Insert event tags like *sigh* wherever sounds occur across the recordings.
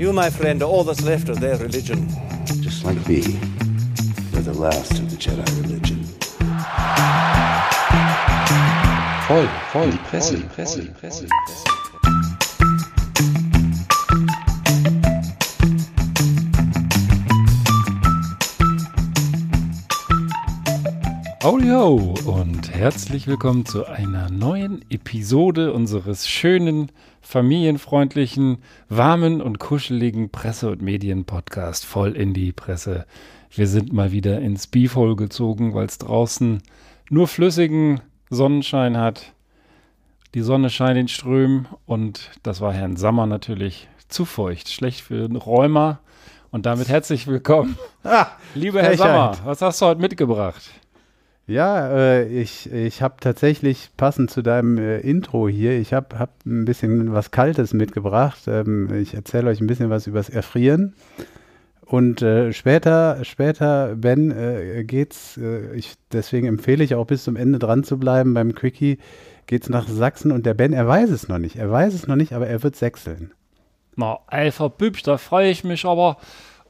You, my friend, are all that's left of their religion. Just like me, we're the last of the Jedi religion. Voll, voll, Presse, Presse, Presse, Presse. Audio und herzlich willkommen zu einer neuen Episode unseres schönen, familienfreundlichen, warmen und kuscheligen Presse- und Medien-Podcast voll in die Presse. Wir sind mal wieder ins Beefhole gezogen, weil es draußen nur flüssigen Sonnenschein hat. Die Sonne scheint in Strömen und das war Herrn Sammer natürlich zu feucht. Schlecht für den Rheuma. Und damit herzlich willkommen. Ah, Lieber Herr. Sammer, was hast du heute mitgebracht? Ja, äh, ich, ich habe tatsächlich passend zu deinem äh, Intro hier, ich habe hab ein bisschen was Kaltes mitgebracht. Ähm, ich erzähle euch ein bisschen was übers Erfrieren. Und äh, später, später, Ben, äh, geht's, äh, ich, deswegen empfehle ich auch bis zum Ende dran zu bleiben beim Quickie, geht's nach Sachsen und der Ben, er weiß es noch nicht. Er weiß es noch nicht, aber er wird sechseln. Na, Alpha Bübsch, da freue ich mich aber.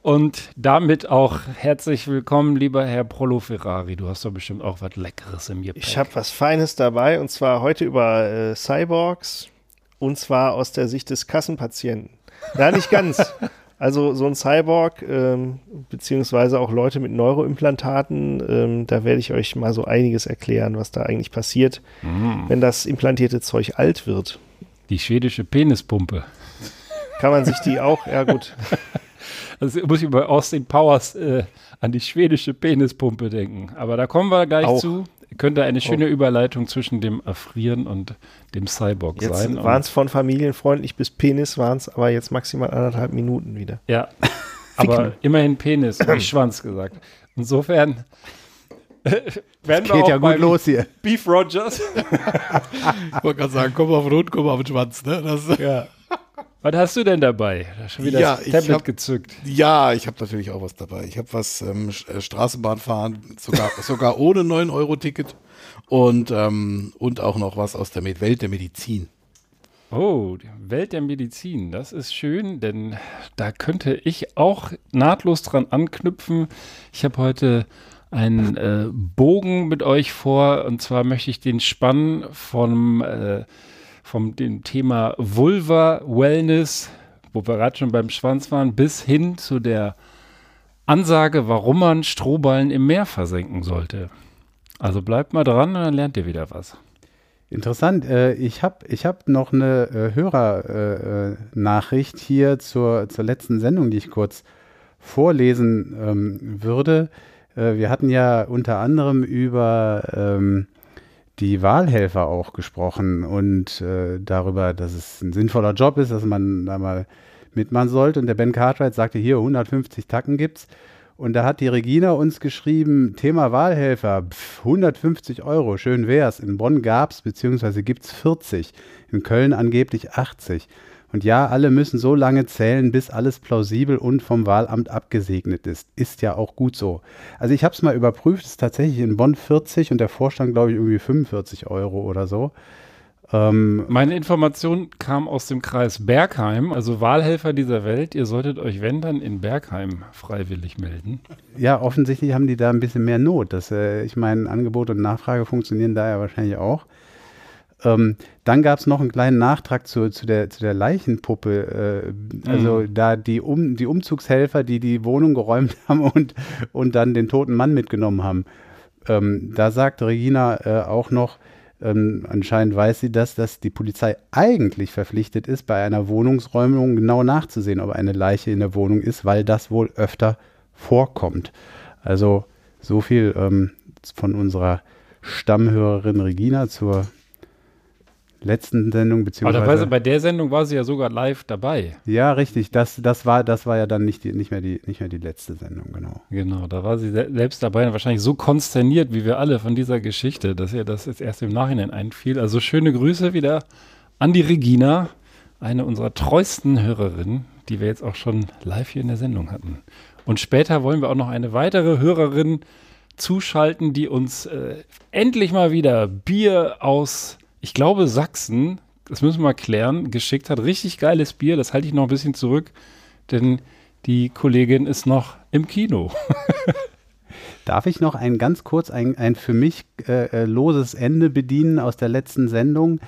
Und damit auch herzlich willkommen, lieber Herr Prolo Ferrari. Du hast doch bestimmt auch was Leckeres im Gepäck. Ich habe was Feines dabei und zwar heute über äh, Cyborgs und zwar aus der Sicht des Kassenpatienten. Ja, nicht ganz. *laughs* Also so ein Cyborg, ähm, beziehungsweise auch Leute mit Neuroimplantaten, ähm, da werde ich euch mal so einiges erklären, was da eigentlich passiert, wenn das implantierte Zeug alt wird. Die schwedische Penispumpe. Kann man sich die auch, ja gut, *laughs* Also muss ich bei Austin Powers äh, an die schwedische Penispumpe denken. Aber da kommen wir gleich Auch. zu. Könnte eine schöne Überleitung zwischen dem Erfrieren und dem Cyborg jetzt sein. Waren es von familienfreundlich bis Penis, waren es aber jetzt maximal anderthalb Minuten wieder. Ja, *laughs* aber immerhin Penis, nicht *clears throat* Schwanz gesagt. Insofern werden wir Geht auch ja gut los hier. Beef Rogers. *laughs* Ich wollte gerade sagen, komm auf den Hund, komm auf den Schwanz. Ne? Das, ja. Was hast du denn dabei? Schon wieder Ja, das Tablet hab- gezückt. ja, ich habe natürlich auch was dabei. Ich habe was ähm, äh, Straßenbahnfahren, sogar, *laughs* sogar ohne 9-Euro-Ticket und, ähm, und auch noch was aus der Welt der Medizin. Oh, die Welt der Medizin, das ist schön, denn da könnte ich auch nahtlos dran anknüpfen. Ich habe heute einen äh, Bogen mit euch vor und zwar möchte ich den spannen vom, äh, vom dem Thema Vulva Wellness, wo wir gerade schon beim Schwanz waren, bis hin zu der Ansage, warum man Strohballen im Meer versenken sollte. Also bleibt mal dran und dann lernt ihr wieder was. Interessant. Äh, ich habe ich hab noch eine äh, Hörernachricht äh, Nachricht hier zur, zur letzten Sendung, die ich kurz vorlesen ähm, würde. Äh, wir hatten ja unter anderem über ähm, die Wahlhelfer auch gesprochen und äh, darüber, dass es ein sinnvoller Job ist, dass man da mal mitmachen sollte. Und der Ben Cartwright sagte, hier 150 Tacken gibt's. Und da hat die Regina uns geschrieben, Thema Wahlhelfer, pf, 150 Euro, schön wär's. In Bonn gab's beziehungsweise gibt's 40, in Köln angeblich 80. Und ja, alle müssen so lange zählen, bis alles plausibel und vom Wahlamt abgesegnet ist. Ist ja auch gut so. Also ich habe es mal überprüft, es ist tatsächlich in Bonn 40 und der Vorstand, glaube ich, irgendwie 45 Euro oder so. Ähm, Meine Information kam aus dem Kreis Bergheim, also Wahlhelfer dieser Welt. Ihr solltet euch, wenn dann, in Bergheim freiwillig melden. ja, offensichtlich haben die da ein bisschen mehr Not. Das, äh, ich meine, Angebot und Nachfrage funktionieren da ja wahrscheinlich auch. Ähm, dann gab es noch einen kleinen Nachtrag zu, zu, der, zu der Leichenpuppe. Äh, also da die, um, die Umzugshelfer, die die Wohnung geräumt *laughs* haben und, und dann den toten Mann mitgenommen haben. Ähm, da sagt Regina äh, auch noch, ähm, anscheinend weiß sie das, dass die Polizei eigentlich verpflichtet ist, bei einer Wohnungsräumung genau nachzusehen, ob eine Leiche in der Wohnung ist, weil das wohl öfter vorkommt. Also so viel ähm, von unserer Stammhörerin Regina zur letzten Sendung, Aber beziehungsweise. dabei, bei der Sendung war sie ja sogar live dabei. ja, richtig. Das, das, war, das war ja dann nicht, die, nicht, mehr die, nicht mehr die letzte Sendung, genau. Genau, da war sie se selbst dabei und wahrscheinlich so konsterniert, wie wir alle von dieser Geschichte, dass ihr das jetzt erst im Nachhinein einfiel. Also schöne Grüße wieder an die Regina, eine unserer treuesten Hörerinnen, die wir jetzt auch schon live hier in der Sendung hatten. Und später wollen wir auch noch eine weitere Hörerin zuschalten, die uns äh, endlich mal wieder Bier aus, ich glaube, Sachsen, das müssen wir mal klären, geschickt hat. Richtig geiles Bier, das halte ich noch ein bisschen zurück. denn die Kollegin ist noch im Kino. *laughs* Darf ich noch ein ganz kurz ein, ein für mich äh, äh, loses Ende bedienen aus der letzten Sendung?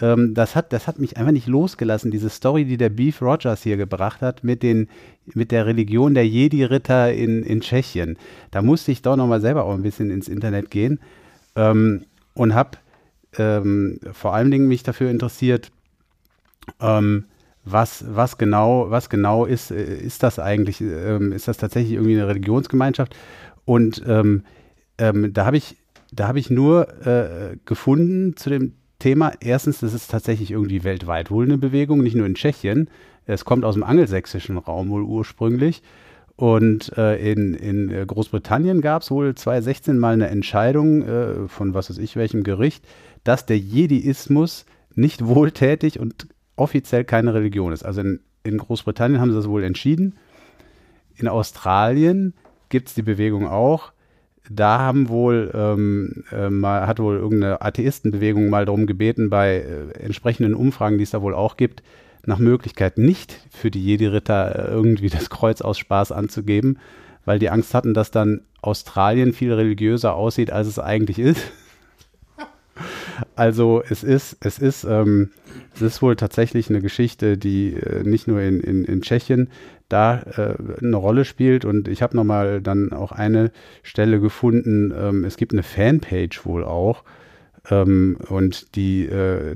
Ähm, das, hat, das hat mich einfach nicht losgelassen, diese Story, die der Beef Rogers hier gebracht hat mit, den, mit der Religion der Jedi-Ritter in, in Tschechien. Da musste ich doch nochmal selber auch ein bisschen ins Internet gehen ähm, und habe ähm, vor allen Dingen mich dafür interessiert, ähm, was, was, genau, was genau ist, äh, ist das eigentlich? Ähm, ist das tatsächlich irgendwie eine Religionsgemeinschaft? Und ähm, ähm, da habe ich, da ich nur äh, gefunden zu dem Thema, erstens, das ist tatsächlich irgendwie weltweit wohl eine Bewegung, nicht nur in Tschechien. Es kommt aus dem angelsächsischen Raum wohl ursprünglich. Und äh, in, in äh, Großbritannien gab es wohl 2016 mal eine Entscheidung äh, von was weiß ich welchem Gericht, dass der Jediismus nicht wohltätig und offiziell keine Religion ist. Also in, in Großbritannien haben sie das wohl entschieden. In Australien gibt es die Bewegung auch. Da haben wohl ähm, äh, hat wohl irgendeine Atheistenbewegung mal darum gebeten, bei äh, entsprechenden Umfragen, die es da wohl auch gibt, nach Möglichkeit nicht für die Jedi-Ritter äh, irgendwie das Kreuz aus Spaß anzugeben, weil die Angst hatten, dass dann Australien viel religiöser aussieht, als es eigentlich ist. Also es ist, es ist, ähm, es ist wohl tatsächlich eine Geschichte, die äh, nicht nur in, in, in Tschechien da äh, eine Rolle spielt. Und ich habe nochmal dann auch eine Stelle gefunden. Ähm, es gibt eine Fanpage wohl auch. Ähm, und die äh,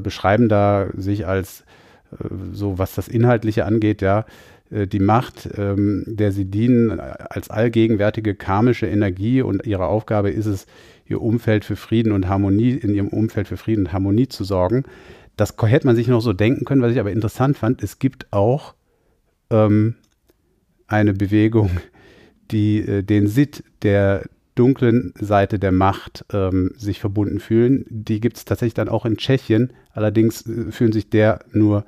beschreiben da sich als äh, so, was das Inhaltliche angeht, ja, äh, die Macht, ähm, der sie dienen, als allgegenwärtige karmische Energie und ihre Aufgabe ist es, ihr Umfeld für Frieden und Harmonie, in ihrem Umfeld für Frieden und Harmonie zu sorgen. Das hätte man sich noch so denken können, was ich aber interessant fand. Es gibt auch ähm, eine Bewegung, die äh, den Sid der dunklen Seite der Macht ähm, sich verbunden fühlen. Die gibt es tatsächlich dann auch in Tschechien. Allerdings äh, fühlen sich der nur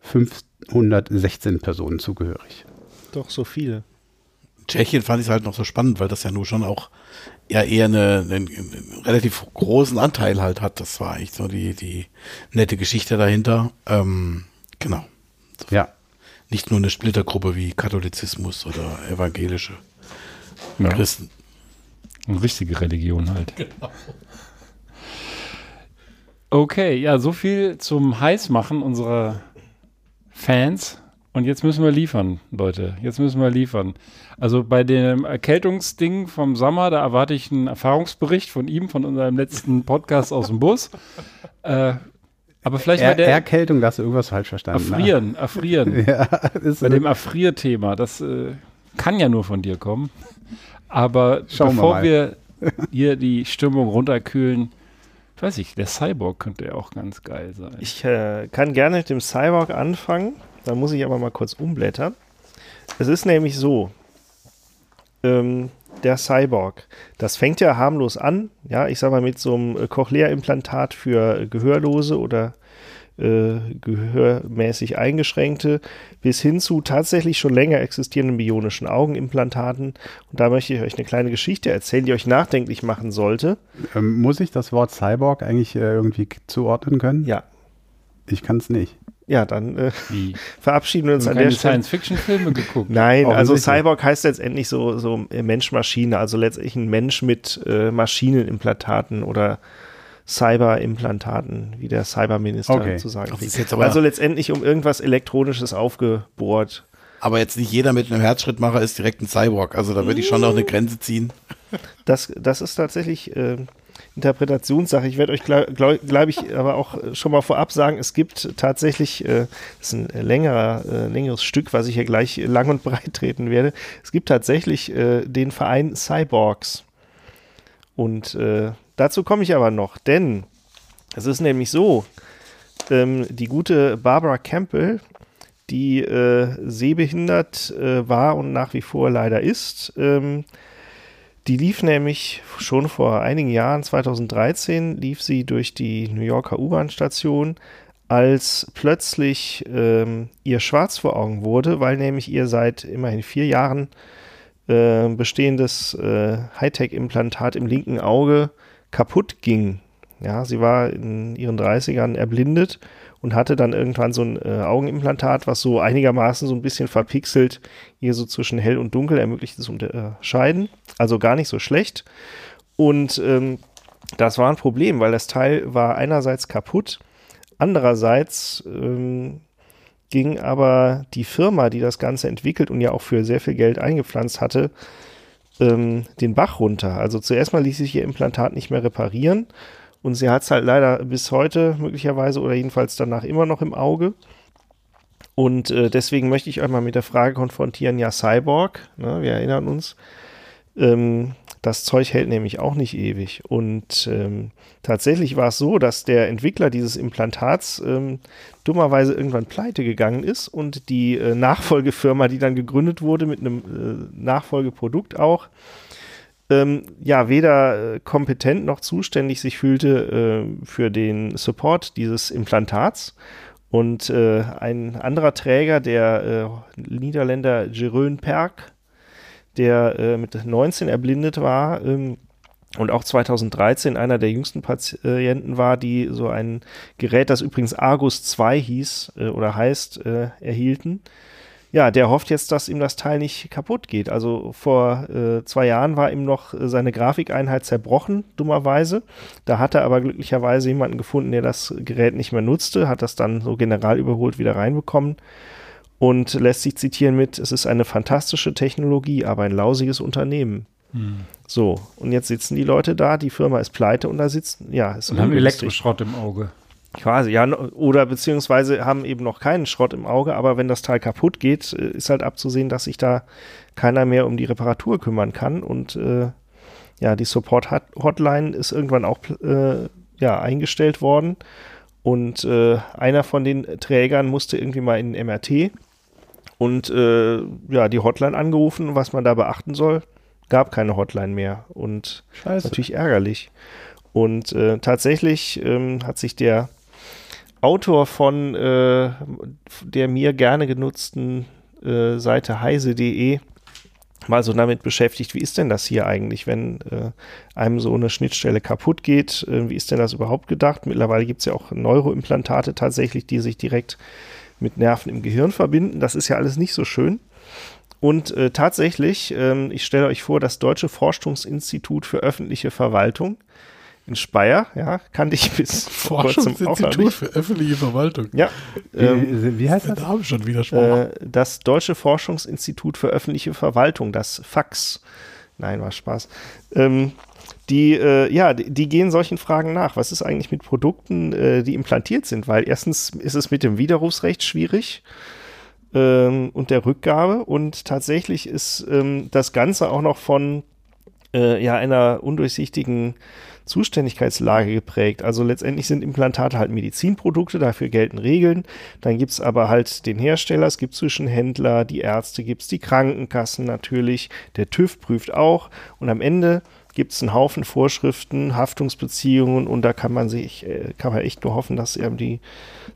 516 Personen zugehörig. Doch so viele. Tschechien fand ich halt noch so spannend, weil das ja nur schon auch ja eher eine, einen, einen relativ großen Anteil halt hat. Das war eigentlich so die, die nette Geschichte dahinter. Ähm, genau. Ja nicht nur eine Splittergruppe wie Katholizismus oder evangelische ja. Christen. Eine richtige Religion halt. Genau. Okay, ja, so viel zum Heißmachen unserer Fans. Und jetzt müssen wir liefern, Leute. Jetzt müssen wir liefern. Also bei dem Erkältungsding vom Sommer, da erwarte ich einen Erfahrungsbericht von ihm, von unserem letzten *laughs* Podcast aus dem Bus. Äh, aber vielleicht er, bei der Erkältung, da hast du irgendwas falsch verstanden. Erfrieren, ne? erfrieren. *laughs* ja, bei dem Erfrierthema, das äh, kann ja nur von dir kommen. Aber Schauen bevor wir, wir *laughs* hier die Stimmung runterkühlen, weiß ich, der Cyborg könnte ja auch ganz geil sein. Ich äh, kann gerne mit dem Cyborg anfangen. Da muss ich aber mal kurz umblättern. Es ist nämlich so, ähm, der Cyborg. Das fängt ja harmlos an, ja, ich sag mal mit so einem äh, Cochlea-Implantat für Gehörlose oder äh, gehörmäßig Eingeschränkte, bis hin zu tatsächlich schon länger existierenden bionischen Augenimplantaten. Und da möchte ich euch eine kleine Geschichte erzählen, die euch nachdenklich machen sollte. Ähm, muss ich das Wort Cyborg eigentlich äh, irgendwie zuordnen können? Ja. Ich kann es nicht. Ja, dann äh, *laughs* verabschieden wir uns an der Stelle. Science-Fiction-Filme geguckt. Nein, also Cyborg heißt letztendlich so, so Mensch-Maschine, also letztendlich ein Mensch mit äh, Maschinenimplantaten oder Cyberimplantaten, wie der Cyberminister okay. zu sagen pflegt. Also letztendlich um irgendwas Elektronisches aufgebohrt. Aber jetzt nicht jeder mit einem Herzschrittmacher ist direkt ein Cyborg. Also da würde ich schon noch eine Grenze ziehen. Das, das ist tatsächlich äh, Interpretationssache. Ich werde euch, glaube glaub ich, aber auch schon mal vorab sagen, es gibt tatsächlich, äh, das ist ein längerer, äh, längeres Stück, was ich hier gleich lang und breit treten werde. Es gibt tatsächlich äh, den Verein Cyborgs. Und äh, dazu komme ich aber noch, denn es ist nämlich so, ähm, die gute Barbara Campbell, die äh, sehbehindert äh, war und nach wie vor leider ist, ähm, die lief nämlich schon vor einigen Jahren, 2013, lief sie durch die New Yorker U-Bahn-Station, als plötzlich ähm, ihr schwarz vor Augen wurde, weil nämlich ihr seit immerhin vier Jahren äh, bestehendes äh, Hightech-Implantat im linken Auge kaputt ging. Ja, sie war in ihren 30ern erblindet und hatte dann irgendwann so ein äh, Augenimplantat, was so einigermaßen so ein bisschen verpixelt hier so zwischen hell und dunkel ermöglicht es unterscheiden. Also gar nicht so schlecht. Und ähm, das war ein Problem, weil das Teil war einerseits kaputt, andererseits ähm, ging aber die Firma, die das Ganze entwickelt und ja auch für sehr viel Geld eingepflanzt hatte, ähm, den Bach runter. Also zuerst mal ließ sich ihr Implantat nicht mehr reparieren und sie hat es halt leider bis heute möglicherweise oder jedenfalls danach immer noch im Auge. Und äh, deswegen möchte ich euch mal mit der Frage konfrontieren, ja, Cyborg, ne, wir erinnern uns, ähm, das Zeug hält nämlich auch nicht ewig. Und ähm, tatsächlich war es so, dass der Entwickler dieses Implantats ähm, dummerweise irgendwann pleite gegangen ist und die äh, Nachfolgefirma, die dann gegründet wurde mit einem äh, Nachfolgeprodukt auch, ähm, ja, weder äh, kompetent noch zuständig sich fühlte äh, für den Support dieses Implantats. Und äh, ein anderer Träger, der äh, Niederländer Jeroen Perk, der äh, mit 19 erblindet war ähm, und auch 2013 einer der jüngsten Patienten war, die so ein Gerät, das übrigens Argus 2 hieß äh, oder heißt, äh, erhielten. Ja, der hofft jetzt, dass ihm das Teil nicht kaputt geht. Also vor äh, zwei Jahren war ihm noch äh, seine Grafikeinheit zerbrochen, dummerweise. Da hat er aber glücklicherweise jemanden gefunden, der das Gerät nicht mehr nutzte, hat das dann so general überholt wieder reinbekommen und lässt sich zitieren mit, es ist eine fantastische Technologie, aber ein lausiges Unternehmen. Hm. So, und jetzt sitzen die Leute da, die Firma ist pleite und da sitzen, ja, ist Und haben Elektroschrott im Auge. Quasi, ja, oder beziehungsweise haben eben noch keinen Schrott im Auge, aber wenn das Teil kaputt geht, äh, ist halt abzusehen, dass sich da keiner mehr um die Reparatur kümmern kann und äh, ja, die Support-Hotline ist irgendwann auch äh, ja, eingestellt worden und äh, einer von den Trägern musste irgendwie mal in den MRT und äh, ja, die Hotline angerufen, was man da beachten soll. Gab keine Hotline mehr und Scheiße. natürlich ärgerlich. Und äh, tatsächlich ähm, hat sich der Autor von äh, der mir gerne genutzten äh, Seite heise.de mal so damit beschäftigt, wie ist denn das hier eigentlich, wenn äh, einem so eine Schnittstelle kaputt geht? Äh, wie ist denn das überhaupt gedacht? Mittlerweile gibt es ja auch Neuroimplantate tatsächlich, die sich direkt mit Nerven im Gehirn verbinden. Das ist ja alles nicht so schön. Und äh, tatsächlich, ähm, ich stelle euch vor, das Deutsche Forschungsinstitut für öffentliche Verwaltung in Speyer, ja, kannte ich bis *laughs* vor kurzem auch noch nicht. für öffentliche Verwaltung. Ja. Ähm, wie heißt das? Da schon wieder äh, das Deutsche Forschungsinstitut für öffentliche Verwaltung, das FAX. Nein, war Spaß. Ähm, die, äh, ja, die, die, gehen solchen Fragen nach. Was ist eigentlich mit Produkten, äh, die implantiert sind? Weil erstens ist es mit dem Widerrufsrecht schwierig ähm, und der Rückgabe und tatsächlich ist ähm, das Ganze auch noch von äh, ja, einer undurchsichtigen Zuständigkeitslage geprägt. Also letztendlich sind Implantate halt Medizinprodukte, dafür gelten Regeln. Dann gibt es aber halt den Hersteller, es gibt Zwischenhändler, die Ärzte gibt es, die Krankenkassen natürlich, der TÜV prüft auch und am Ende gibt es einen Haufen Vorschriften, Haftungsbeziehungen und da kann man sich, äh, kann man echt nur hoffen, dass eben die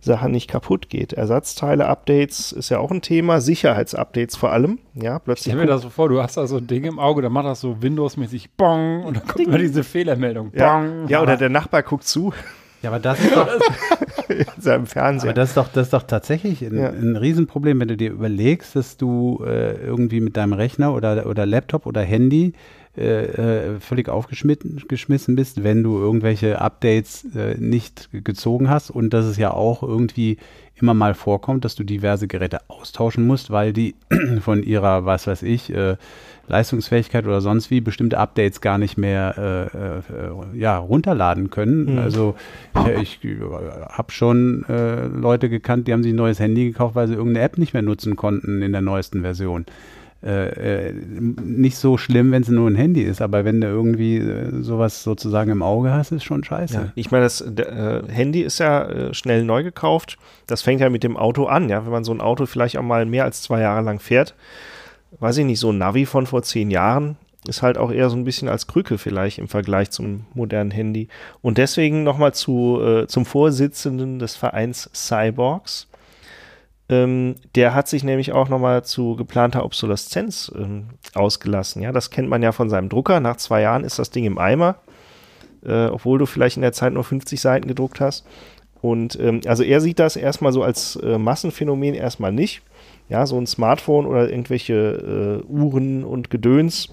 Sache nicht kaputt geht. Ersatzteile, Updates ist ja auch ein Thema, Sicherheitsupdates vor allem. Ja, plötzlich. Stell mir das so vor, du hast da so ein Ding im Auge, dann macht das so Windows-mäßig Bong und dann kommt immer diese Fehlermeldung. Bong. Ja, ja oder der Nachbar guckt zu. Ja, aber das ist doch *laughs* in seinem Fernseher. Aber das ist doch, das ist doch tatsächlich ein, ja. ein Riesenproblem, wenn du dir überlegst, dass du äh, irgendwie mit deinem Rechner oder, oder Laptop oder Handy äh, äh, völlig aufgeschmissen bist, wenn du irgendwelche Updates äh, nicht gezogen hast und dass es ja auch irgendwie immer mal vorkommt, dass du diverse Geräte austauschen musst, weil die *clears throat* von ihrer, was weiß ich, äh, Leistungsfähigkeit oder sonst wie bestimmte Updates gar nicht mehr äh, äh, ja, runterladen können. Mhm. Also ich, ich habe schon Leute gekannt, die haben sich ein neues Handy gekauft, weil sie irgendeine App nicht mehr nutzen konnten in der neuesten Version. Äh, äh, nicht so schlimm, wenn es nur ein Handy ist, aber wenn du irgendwie äh, sowas sozusagen im Auge hast, ist schon scheiße. Ja, ich meine, das äh, Handy ist ja schnell neu gekauft. Das fängt ja mit dem Auto an, ja. Wenn man so ein Auto vielleicht auch mal mehr als zwei Jahre lang fährt, weiß ich nicht, so ein Navi von vor zehn Jahren ist halt auch eher so ein bisschen als Krücke vielleicht im Vergleich zum modernen Handy. Und deswegen nochmal zu, zum Vorsitzenden des Vereins Cyborgs ähm, der hat sich nämlich auch nochmal zu geplanter Obsoleszenz ähm, ausgelassen. Ja, das kennt man ja von seinem Drucker. Nach zwei Jahren ist das Ding im Eimer, äh, obwohl du vielleicht in der Zeit nur 50 Seiten gedruckt hast. Und ähm, also er sieht das erstmal so als äh, Massenphänomen erstmal nicht. Ja, so ein Smartphone oder irgendwelche äh, Uhren und Gedöns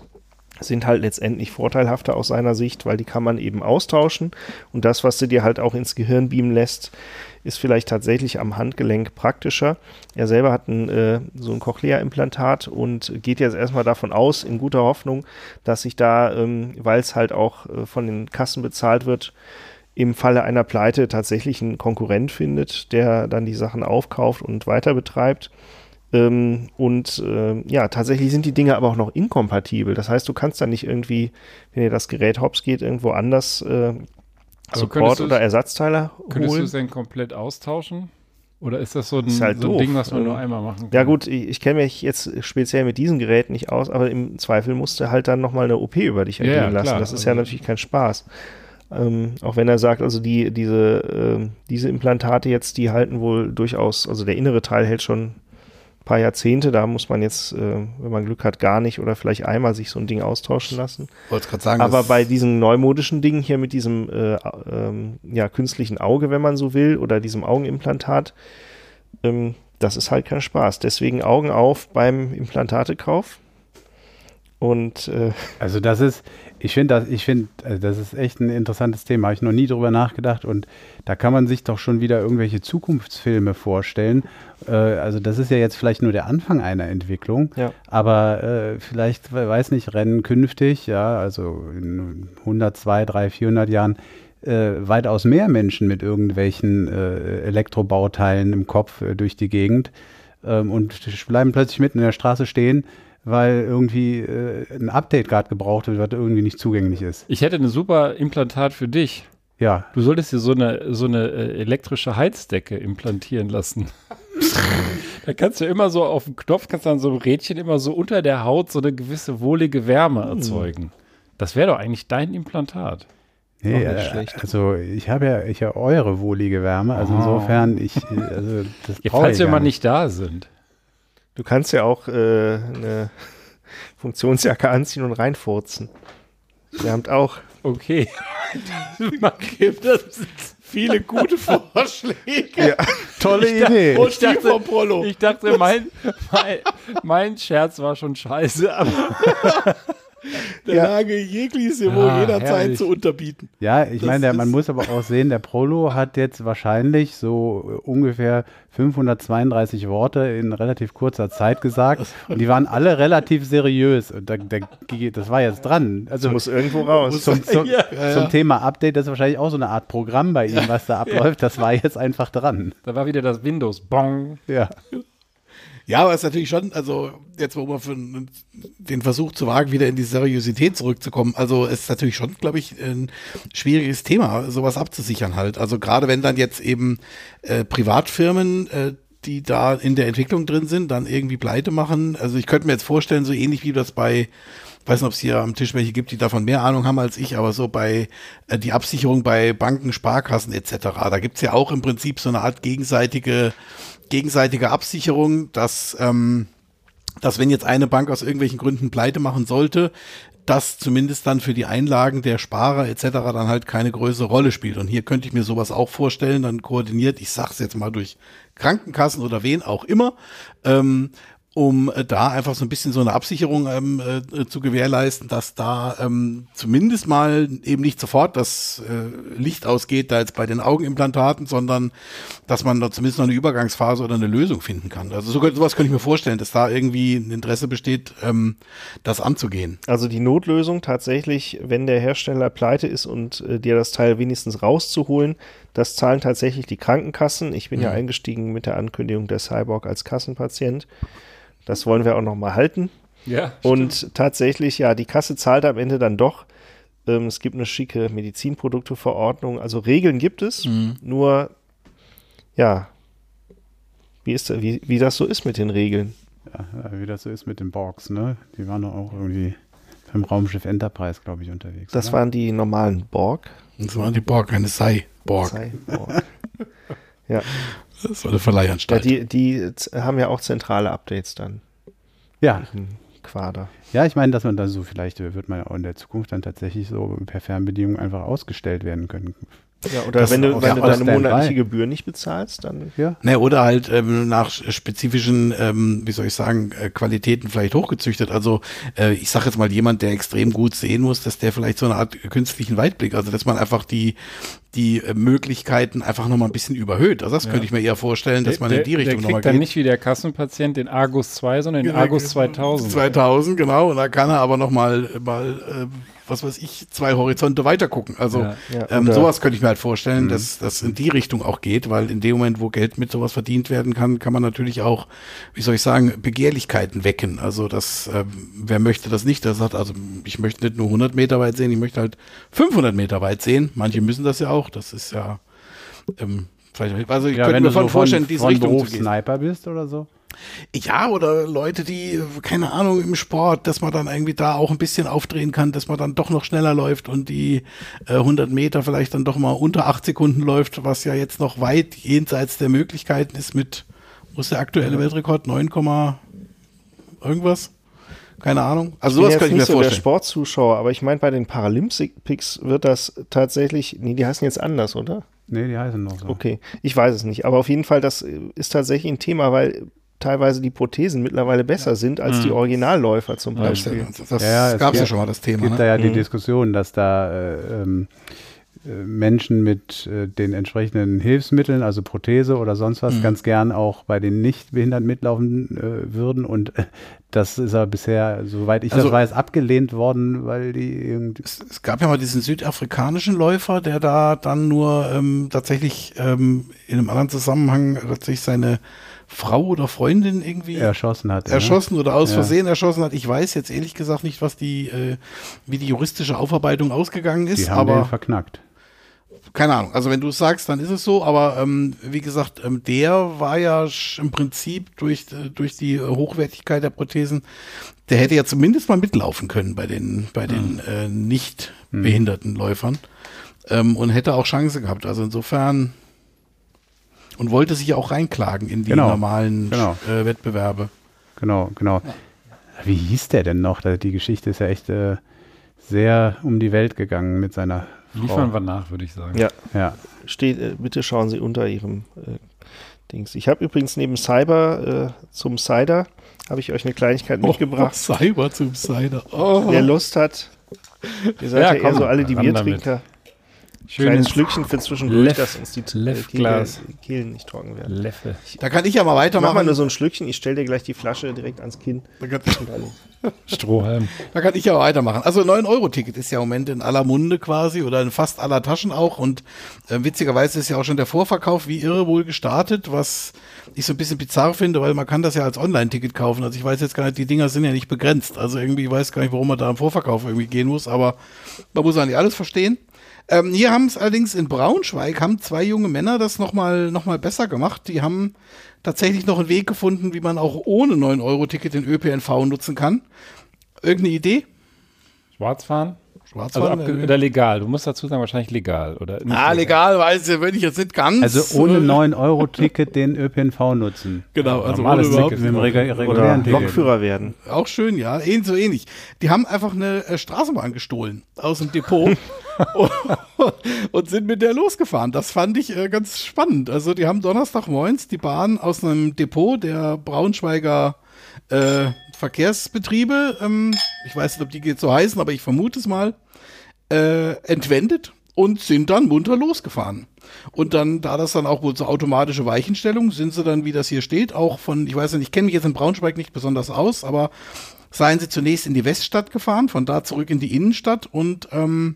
sind halt letztendlich vorteilhafter aus seiner Sicht, weil die kann man eben austauschen und das, was du dir halt auch ins Gehirn beamen lässt, ist vielleicht tatsächlich am Handgelenk praktischer. Er selber hat ein, äh, so ein Cochlea-Implantat und geht jetzt erstmal davon aus, in guter Hoffnung, dass sich da, ähm, weil es halt auch äh, von den Kassen bezahlt wird, im Falle einer Pleite tatsächlich ein Konkurrent findet, der dann die Sachen aufkauft und weiter betreibt. Ähm, und äh, ja, tatsächlich sind die Dinge aber auch noch inkompatibel. Das heißt, du kannst dann nicht irgendwie, wenn dir das Gerät hops geht, irgendwo anders äh, Support oder Ersatzteile Könntest du holen. es denn komplett austauschen? Oder ist das so ein, halt so ein. Ding, was man nur Also, einmal machen kann? Ja gut, ich, ich kenne mich jetzt speziell mit diesen Geräten nicht aus, aber im Zweifel musst du halt dann nochmal eine OP über dich ergehen ja, lassen. Das ist ja Also- natürlich kein Spaß. Ähm, auch wenn er sagt, also die, diese, ähm, diese Implantate jetzt, die halten wohl durchaus, also der innere Teil hält schon paar Jahrzehnte, da muss man jetzt, äh, wenn man Glück hat, gar nicht oder vielleicht einmal sich so ein Ding austauschen lassen. Wollte gerade sagen, Aber bei diesen neumodischen Dingen hier mit diesem äh, ähm, ja, künstlichen Auge, wenn man so will, oder diesem Augenimplantat, ähm, das ist halt kein Spaß. Deswegen Augen auf beim Implantatekauf. Und äh, Also das ist, ich finde das, ich finde, also das ist echt ein interessantes Thema. Habe ich noch nie drüber nachgedacht und da kann man sich doch schon wieder irgendwelche Zukunftsfilme vorstellen. Äh, also das ist ja jetzt vielleicht nur der Anfang einer Entwicklung, Ja. aber äh, vielleicht, we- weiß nicht, rennen künftig, ja, also in 100, 200, 300, 400 Jahren äh, weitaus mehr Menschen mit irgendwelchen äh, Elektrobauteilen im Kopf äh, durch die Gegend ähm, und bleiben plötzlich mitten in der Straße stehen, weil irgendwie äh, ein Update gerade gebraucht wird, was irgendwie nicht zugänglich ist. Ich hätte ein super Implantat für dich. Ja, Du solltest dir so eine, so eine äh, elektrische Heizdecke implantieren lassen. *laughs* da kannst du immer so auf dem Knopf, kannst du an so einem Rädchen immer so unter der Haut so eine gewisse wohlige Wärme erzeugen. Das wäre doch eigentlich dein Implantat. nee, äh, schlecht. also ich habe ja, ich habe eure wohlige Wärme, also Oh. insofern, ich, äh, also das *laughs* Ja, falls ich wir gar mal nicht da sind. Du kannst ja auch äh, eine *laughs* Funktionsjacke anziehen und reinfurzen. Ihr habt auch. Okay. *laughs* Man gibt das viele gute Vorschläge. Tolle Idee. Und Ich dachte- die vom Prollo. Ich dachte, mein, mein, mein Scherz war schon scheiße, aber *laughs* Der Lage jegliches Niveau Ah, jederzeit herrlich. zu unterbieten. Ja, ich Das meine, man muss aber auch sehen, der Prolo hat jetzt wahrscheinlich so äh, ungefähr 532 Worte in relativ kurzer Zeit gesagt und die waren alle relativ seriös und da, da, das war jetzt dran. Also Das muss irgendwo raus. zum, zum, Ja, *laughs* ja, zum ja. Thema Update, das ist wahrscheinlich auch so eine Art Programm bei ihm, was da abläuft. Das war jetzt einfach dran. da war wieder das Windows. Bong. Ja. Ja, aber es ist natürlich schon, also jetzt wo man für den Versuch zu wagen, wieder in die Seriosität zurückzukommen, also es ist natürlich schon, glaube ich, ein schwieriges Thema, sowas abzusichern halt. Also gerade wenn dann jetzt eben äh, Privatfirmen, äh, die da in der Entwicklung drin sind, dann irgendwie pleite machen. Also ich könnte mir jetzt vorstellen, so ähnlich wie das bei weiß nicht, ob es hier am Tisch welche gibt, die davon mehr Ahnung haben als ich, aber so bei äh, die Absicherung bei Banken, Sparkassen etc. Da gibt's ja auch im Prinzip so eine Art gegenseitige, gegenseitige Absicherung, dass, ähm, dass wenn jetzt eine Bank aus irgendwelchen Gründen pleite machen sollte, das zumindest dann für die Einlagen der Sparer etc. dann halt keine größere Rolle spielt. Und hier könnte ich mir sowas auch vorstellen, dann koordiniert, ich sag's jetzt mal durch Krankenkassen oder wen auch immer, ähm, um äh, da einfach so ein bisschen so eine Absicherung ähm, äh, zu gewährleisten, dass da ähm, zumindest mal eben nicht sofort das äh, Licht ausgeht, da jetzt bei den Augenimplantaten, sondern dass man da zumindest noch eine Übergangsphase oder eine Lösung finden kann. Also so, sowas könnte ich mir vorstellen, dass da irgendwie ein Interesse besteht, ähm, das anzugehen. Also die Notlösung tatsächlich, wenn der Hersteller pleite ist und äh, dir das Teil wenigstens rauszuholen, das zahlen tatsächlich die Krankenkassen. Ich bin ja eingestiegen mit der Ankündigung der Cyborg als Kassenpatient. Das wollen wir auch noch mal halten. Ja. Und tatsächlich, ja, die Kasse zahlt am Ende dann doch. Ähm, es gibt eine schicke Medizinprodukteverordnung. Also Regeln gibt es. Nur, ja, wie, ist da, wie, wie das so ist mit den Regeln. ja, wie das so ist mit den Borgs, ne? Die waren doch auch irgendwie beim Raumschiff Enterprise, glaube ich, unterwegs. Das oder? waren die normalen Borg. So waren die Borg, keine Sei-Borg. Cyborg. *laughs* ja. Das war eine ja, Verleihanstalt. die, die z- haben ja auch zentrale Updates dann ja, Quader. Ja, ich meine, dass man dann so, vielleicht äh, wird man ja auch in der Zukunft dann tatsächlich so per Fernbedienung einfach ausgestellt werden können. Ja, oder Das wenn du, wenn ja, du deine monatliche Gebühr nicht bezahlst, dann Ja. Ne, oder halt ähm, nach spezifischen, ähm, wie soll ich sagen, äh, Qualitäten vielleicht hochgezüchtet. Also äh, ich sage jetzt mal jemand, der extrem gut sehen muss, dass der vielleicht so eine Art künstlichen Weitblick, also dass man einfach die die äh, Möglichkeiten einfach noch mal ein bisschen überhöht. Also das könnte ich mir eher vorstellen, dass man der, in die Richtung der noch mal kriegt dann geht. nicht wie der Kassenpatient den Argus 2, sondern den Ja, Argus 2000. 2000, genau. Und da kann er aber noch mal, mal äh, was weiß ich, zwei Horizonte weiter gucken. Also Ja. Ja, ähm, sowas könnte ich mir halt vorstellen, dass das in die Richtung auch geht, weil in dem Moment, wo Geld mit sowas verdient werden kann, kann man natürlich auch, wie soll ich sagen, Begehrlichkeiten wecken. Also das, ähm, wer möchte das nicht? Der sagt, also ich möchte nicht nur 100 Meter weit sehen, ich möchte halt 500 Meter weit sehen. Manche müssen das ja auch. Das ist ja, ähm, also ich Ja, könnte mir so vorstellen, von, diese von Richtung Beruf zu gehen. Sniper bist oder so. Ja, oder Leute, die, keine Ahnung, im Sport, dass man dann irgendwie da auch ein bisschen aufdrehen kann, dass man dann doch noch schneller läuft und die äh, 100 Meter vielleicht dann doch mal unter 8 Sekunden läuft, was ja jetzt noch weit jenseits der Möglichkeiten ist mit, wo ist der aktuelle Weltrekord? 9, Komma irgendwas? Keine Ahnung. Also Ich bin sowas jetzt ich mir nicht so der vorstellen. Sportzuschauer, aber ich meine, bei den Paralympics wird das tatsächlich, nee, die heißen jetzt anders, oder? Nee, die heißen noch so. Okay, ich weiß es nicht, aber auf jeden Fall, das äh, ist tatsächlich ein Thema, weil teilweise die Prothesen mittlerweile besser sind als die Originalläufer zum Das, Beispiel. das Ja, es gab es ja schon mal, das Es Thema. gibt Ne? da ja die Diskussion, dass da äh, ähm, äh, Menschen mit äh, den entsprechenden Hilfsmitteln, also Prothese oder sonst was, ganz gern auch bei den Nichtbehinderten mitlaufen äh, würden. Und äh, das ist aber bisher, soweit ich Also- das weiß, abgelehnt worden, weil die irgendwie. es, es gab ja mal diesen südafrikanischen Läufer, der da dann nur ähm, tatsächlich ähm, in einem anderen Zusammenhang tatsächlich seine Frau oder Freundin irgendwie erschossen hat. ne? erschossen oder aus Ja. Versehen erschossen hat. Ich weiß jetzt ehrlich gesagt nicht, was die, äh, wie die juristische Aufarbeitung ausgegangen Ne? ist, Die haben den aber verknackt. keine Ahnung. Also wenn du es sagst, dann ist es so, aber ähm, wie gesagt, ähm, der war ja im Prinzip durch, äh, durch die Hochwertigkeit der Prothesen, der hätte ja zumindest mal mitlaufen können bei den, bei den äh, nicht behinderten Läufern ähm, und hätte auch Chance gehabt. Also insofern und wollte sich ja auch reinklagen in die Genau, normalen genau. äh, Wettbewerbe. Genau, genau. Wie hieß der denn noch? Die Geschichte ist ja echt äh, sehr um die Welt gegangen mit seiner Frau. Liefern wir nach, würde ich sagen. Ja, Ja. steht, äh, bitte schauen Sie unter Ihrem äh, Dings. Ich habe übrigens neben Cyber äh, zum Cider, habe ich euch eine Kleinigkeit mitgebracht. Oh, Cyber zum Cider. Oh. Wer Lust hat, ihr seid Ja, ja, komm, eher so alle die ran damit. Biertrinker. Kleines Schönes Schlückchen für zwischendurch, Leff- dass uns die äh, Leffglas. Kehlen, Kehlen nicht trocken werden. Leffe. Da kann ich ja mal Mach mal weitermachen. nur so ein Schlückchen, ich stelle dir gleich die Flasche direkt ans Kinn. Da kann, *laughs* Strohhalm. da kann ich ja weitermachen. Also 9-Euro-Ticket ist ja im Moment in aller Munde quasi oder in fast aller Taschen auch. Und äh, witzigerweise ist ja auch schon der Vorverkauf wie irre wohl gestartet, was ich so ein bisschen bizarr finde, weil man kann das ja als Online-Ticket kaufen. Also ich weiß jetzt gar nicht, die Dinger sind ja nicht begrenzt. Also irgendwie ich weiß gar nicht, warum man da im Vorverkauf irgendwie gehen muss, aber man muss eigentlich alles verstehen. Ähm, hier haben es allerdings in Braunschweig, haben zwei junge Männer das nochmal noch mal besser gemacht. Die haben tatsächlich noch einen Weg gefunden, wie man auch ohne 9-Euro-Ticket den ÖPNV nutzen kann. Irgendeine Idee? Schwarzfahren? Also Schwarzfahren? abge oder legal. Du musst dazu sagen, wahrscheinlich legal. Oder nicht ah, legal, weiß ich, würde ich jetzt nicht ganz. Also ohne 9-Euro-Ticket den ÖPNV nutzen. *laughs* Genau, also Normales ohne überhaupt Ticket. Mit dem Oder regulären Ticket. Lokführer werden. Auch schön, ja. Ähnlich, so ähnlich. Die haben einfach eine äh, Straßenbahn gestohlen aus dem Depot und, *laughs* *laughs* und sind mit der losgefahren. Das fand ich äh, ganz spannend. Also die haben Donnerstagmorgens die Bahn aus einem Depot der Braunschweiger äh, Verkehrsbetriebe, ähm, ich weiß nicht, ob die jetzt so heißen, aber ich vermute es mal, äh, entwendet und sind dann munter losgefahren. Und dann, da das dann auch wohl so automatische Weichenstellung, sind sie dann, wie das hier steht, auch von, ich weiß nicht, ich kenne mich jetzt in Braunschweig nicht besonders aus, aber seien sie zunächst in die Weststadt gefahren, von da zurück in die Innenstadt und ähm,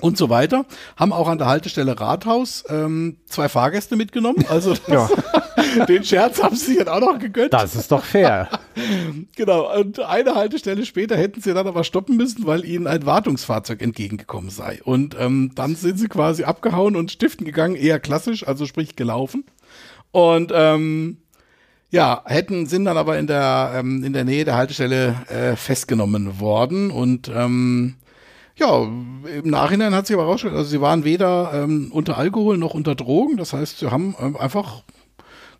und so weiter. Haben auch an der Haltestelle Rathaus ähm, zwei Fahrgäste mitgenommen. Also *laughs* das, *laughs* den Scherz haben sie dann auch noch gegönnt. Das ist doch fair. *laughs* Genau, und eine Haltestelle später hätten sie dann aber stoppen müssen, weil ihnen ein Wartungsfahrzeug entgegengekommen sei. Und ähm, dann sind sie quasi abgehauen und stiften gegangen, eher klassisch, also sprich gelaufen. Und ähm, ja, hätten, sind dann aber in der, ähm, in der Nähe der Haltestelle äh, festgenommen worden und ähm, ja, im Nachhinein hat sich aber rausgestellt, also sie waren weder ähm, unter Alkohol noch unter Drogen. Das heißt, sie haben ähm, einfach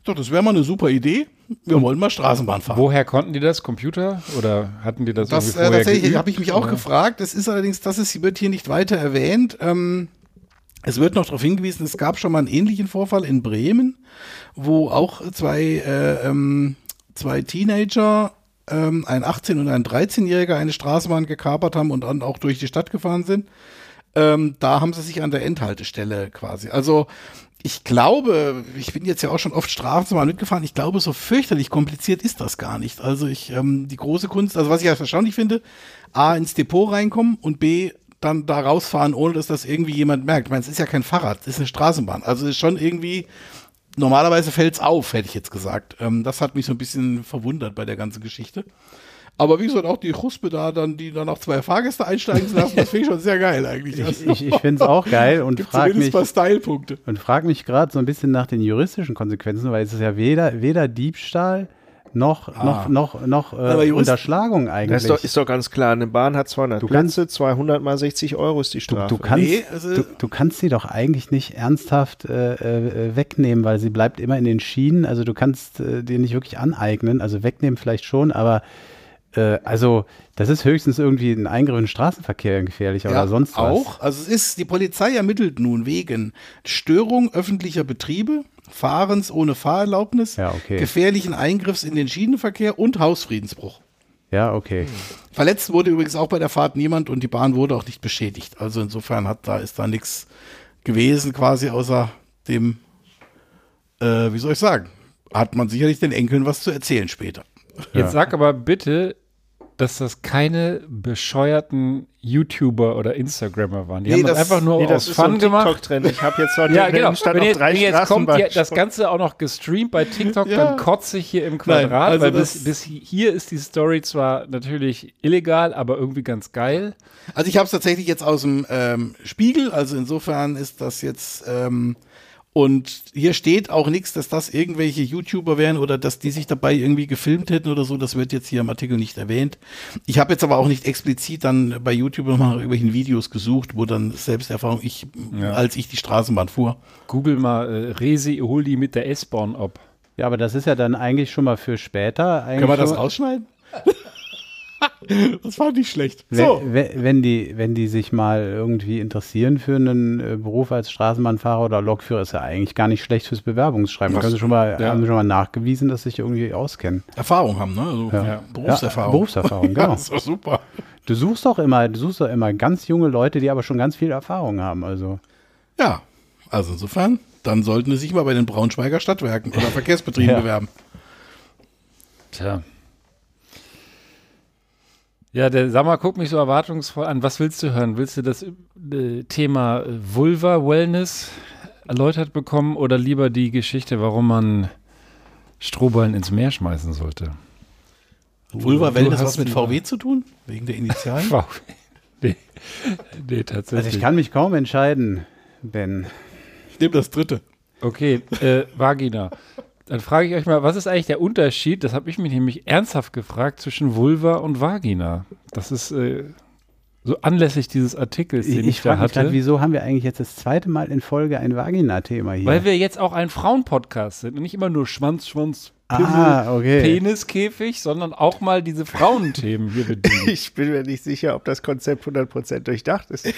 gesagt, das wäre mal eine super Idee. Wir wollen mal Straßenbahn fahren. Woher konnten die das? Computer? Oder hatten die das, Das äh, vorher tatsächlich geübt? habe ich mich auch Oder? gefragt. Das ist allerdings, das ist, wird hier nicht weiter erwähnt. Ähm, Es wird noch darauf hingewiesen, es gab schon mal einen ähnlichen Vorfall in Bremen, wo auch zwei, äh, ähm, zwei Teenager, ähm, ein 18- und ein 13-Jähriger, eine Straßenbahn gekapert haben und dann auch durch die Stadt gefahren sind. Ähm, da haben sie sich an der Endhaltestelle quasi. Also ich glaube, ich bin jetzt ja auch schon oft Straßenbahn mitgefahren, ich glaube, so fürchterlich kompliziert ist das gar nicht. Also ich, ähm, die große Kunst, also was ich ja erstaunlich finde, A, ins Depot reinkommen und B, dann da rausfahren, ohne dass das irgendwie jemand merkt. Ich meine, es ist ja kein Fahrrad, es ist eine Straßenbahn. Also es ist schon irgendwie, normalerweise fällt's auf, hätte ich jetzt gesagt. Ähm, das hat mich so ein bisschen verwundert bei der ganzen Geschichte. Aber wie gesagt, auch die Chuspe da, dann, die dann noch zwei Fahrgäste einsteigen zu lassen, das finde ich schon sehr geil eigentlich. Ich, ich, ich finde es auch geil und frage zumindest mich, und frag mich gerade so ein bisschen nach den juristischen Konsequenzen, weil es ist ja weder, weder Diebstahl noch, noch, noch, noch Aber äh, Unterschlagung eigentlich. ist doch, ist doch ganz klar. Eine Bahn hat 200 Du kannst- Plätze, 200 mal 60 Euro ist die du, Strafe. du, kannst, Nee, also- du, du kannst sie doch eigentlich nicht ernsthaft äh, äh, wegnehmen, weil sie bleibt immer in den Schienen. Also du kannst äh, dir nicht wirklich aneignen. Also wegnehmen vielleicht schon, aber äh, also das ist höchstens irgendwie ein Eingriff in den Straßenverkehr gefährlicher oder sonst was. auch. Also es ist, die Polizei ermittelt nun wegen Störung öffentlicher Betriebe, Fahrens ohne Fahrerlaubnis, Ja, okay. gefährlichen Eingriffs in den Schienenverkehr und Hausfriedensbruch. Ja, okay. Verletzt wurde übrigens auch bei der Fahrt niemand und die Bahn wurde auch nicht beschädigt. Also insofern hat da ist da nichts gewesen quasi außer dem, äh, wie soll ich sagen, hat man sicherlich den Enkeln was zu erzählen später. Jetzt sag aber bitte, dass das keine bescheuerten YouTuber oder Instagrammer waren. Die Nee, haben das, das- einfach nur Nee, aus so Fun ein gemacht. TikTok-Trend. Ich habe jetzt heute *laughs* Ja, genau. Wenn noch jetzt, drei wenn jetzt kommt ja das Ganze auch noch gestreamt bei TikTok, Ja. dann kotze ich hier im Quadrat, Nein, also weil bis, bis hier ist die Story zwar natürlich illegal, aber irgendwie ganz geil. Also ich habe es tatsächlich jetzt aus dem ähm, Spiegel, also insofern ist das jetzt ähm, und hier steht auch nichts, dass das irgendwelche YouTuber wären oder dass die sich dabei irgendwie gefilmt hätten oder so. Das wird jetzt hier im Artikel nicht erwähnt. Ich habe jetzt aber auch nicht explizit dann bei YouTube nochmal nach irgendwelchen Videos gesucht, wo dann Selbsterfahrung ich, Ja. als ich die Straßenbahn fuhr. Google mal äh, Resi, hol die mit der S-Bahn ab. Ja, aber das ist ja dann eigentlich schon mal für später. Können wir das rausschneiden? *laughs* *laughs* das war nicht schlecht. Wenn, So. wenn, wenn, die, wenn die sich mal irgendwie interessieren für einen äh, Beruf als Straßenbahnfahrer oder Lokführer, ist ja eigentlich gar nicht schlecht fürs Bewerbungsschreiben. Was? Können sie schon mal, Ja. haben sie schon mal nachgewiesen, dass sie sich irgendwie auskennen. Erfahrung haben, ne? Also Ja. Berufserfahrung. Ja, Berufserfahrung, genau. *laughs* das war super. Du suchst doch immer, du suchst doch immer ganz junge Leute, die aber schon ganz viel Erfahrung haben. Also Ja, also insofern, dann sollten sie sich mal bei den Braunschweiger Stadtwerken oder Verkehrsbetrieben Ja. bewerben. Tja. Ja, der Sammer guckt mich so erwartungsvoll an. Was willst du hören? Willst du das äh, Thema Vulva Wellness erläutert bekommen oder lieber die Geschichte, warum man Strohballen ins Meer schmeißen sollte? Vulva Du Wellness hast was mit VW zu tun? Wegen der Initialen? *laughs* Wow. Nee, nee tatsächlich. Also ich kann mich kaum entscheiden, Ben. Ich nehme das dritte. Okay, äh, Vagina. Dann frage ich euch mal, was ist eigentlich der Unterschied, das habe ich mich nämlich ernsthaft gefragt, zwischen Vulva und Vagina? Das ist äh, so anlässlich dieses Artikels, den Ich, ich, ich da frage mich hatte. gerade, wieso haben wir eigentlich jetzt das zweite Mal in Folge ein Vagina-Thema hier? Weil wir jetzt auch ein Frauenpodcast sind und nicht immer nur Schwanz, Schwanz, Pimmel, ah, okay. Peniskäfig, sondern auch mal diese Frauenthemen hier *laughs* bedienen. Ich bin mir nicht sicher, ob das Konzept 100% durchdacht ist.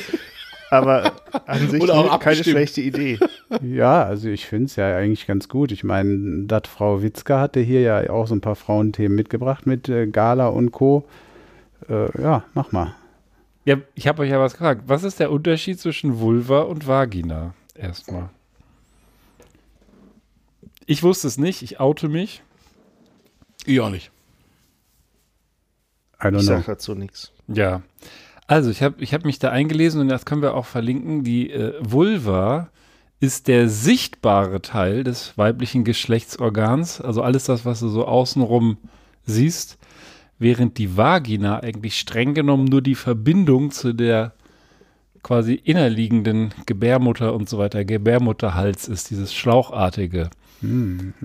Aber an *laughs* sich keine schlechte Idee. Ja, also ich finde es ja eigentlich ganz gut. Ich meine, dat Frau Witzka hatte hier ja auch so ein paar Frauenthemen mitgebracht mit äh, Gala und Co. Äh, ja, mach mal. ja, ich habe euch ja was gefragt. Was ist der Unterschied zwischen Vulva und Vagina? Erstmal. Ich wusste es nicht, ich oute mich. Ich auch nicht. I don't Ich know. sag dazu nichts. Ja. Also, ich habe ich hab mich da eingelesen und das können wir auch verlinken. Die äh, Vulva ist der sichtbare Teil des weiblichen Geschlechtsorgans, also alles das, was du so außenrum siehst, während die Vagina eigentlich streng genommen nur die Verbindung zu der quasi innerliegenden Gebärmutter und so weiter, Gebärmutterhals ist, dieses Schlauchartige.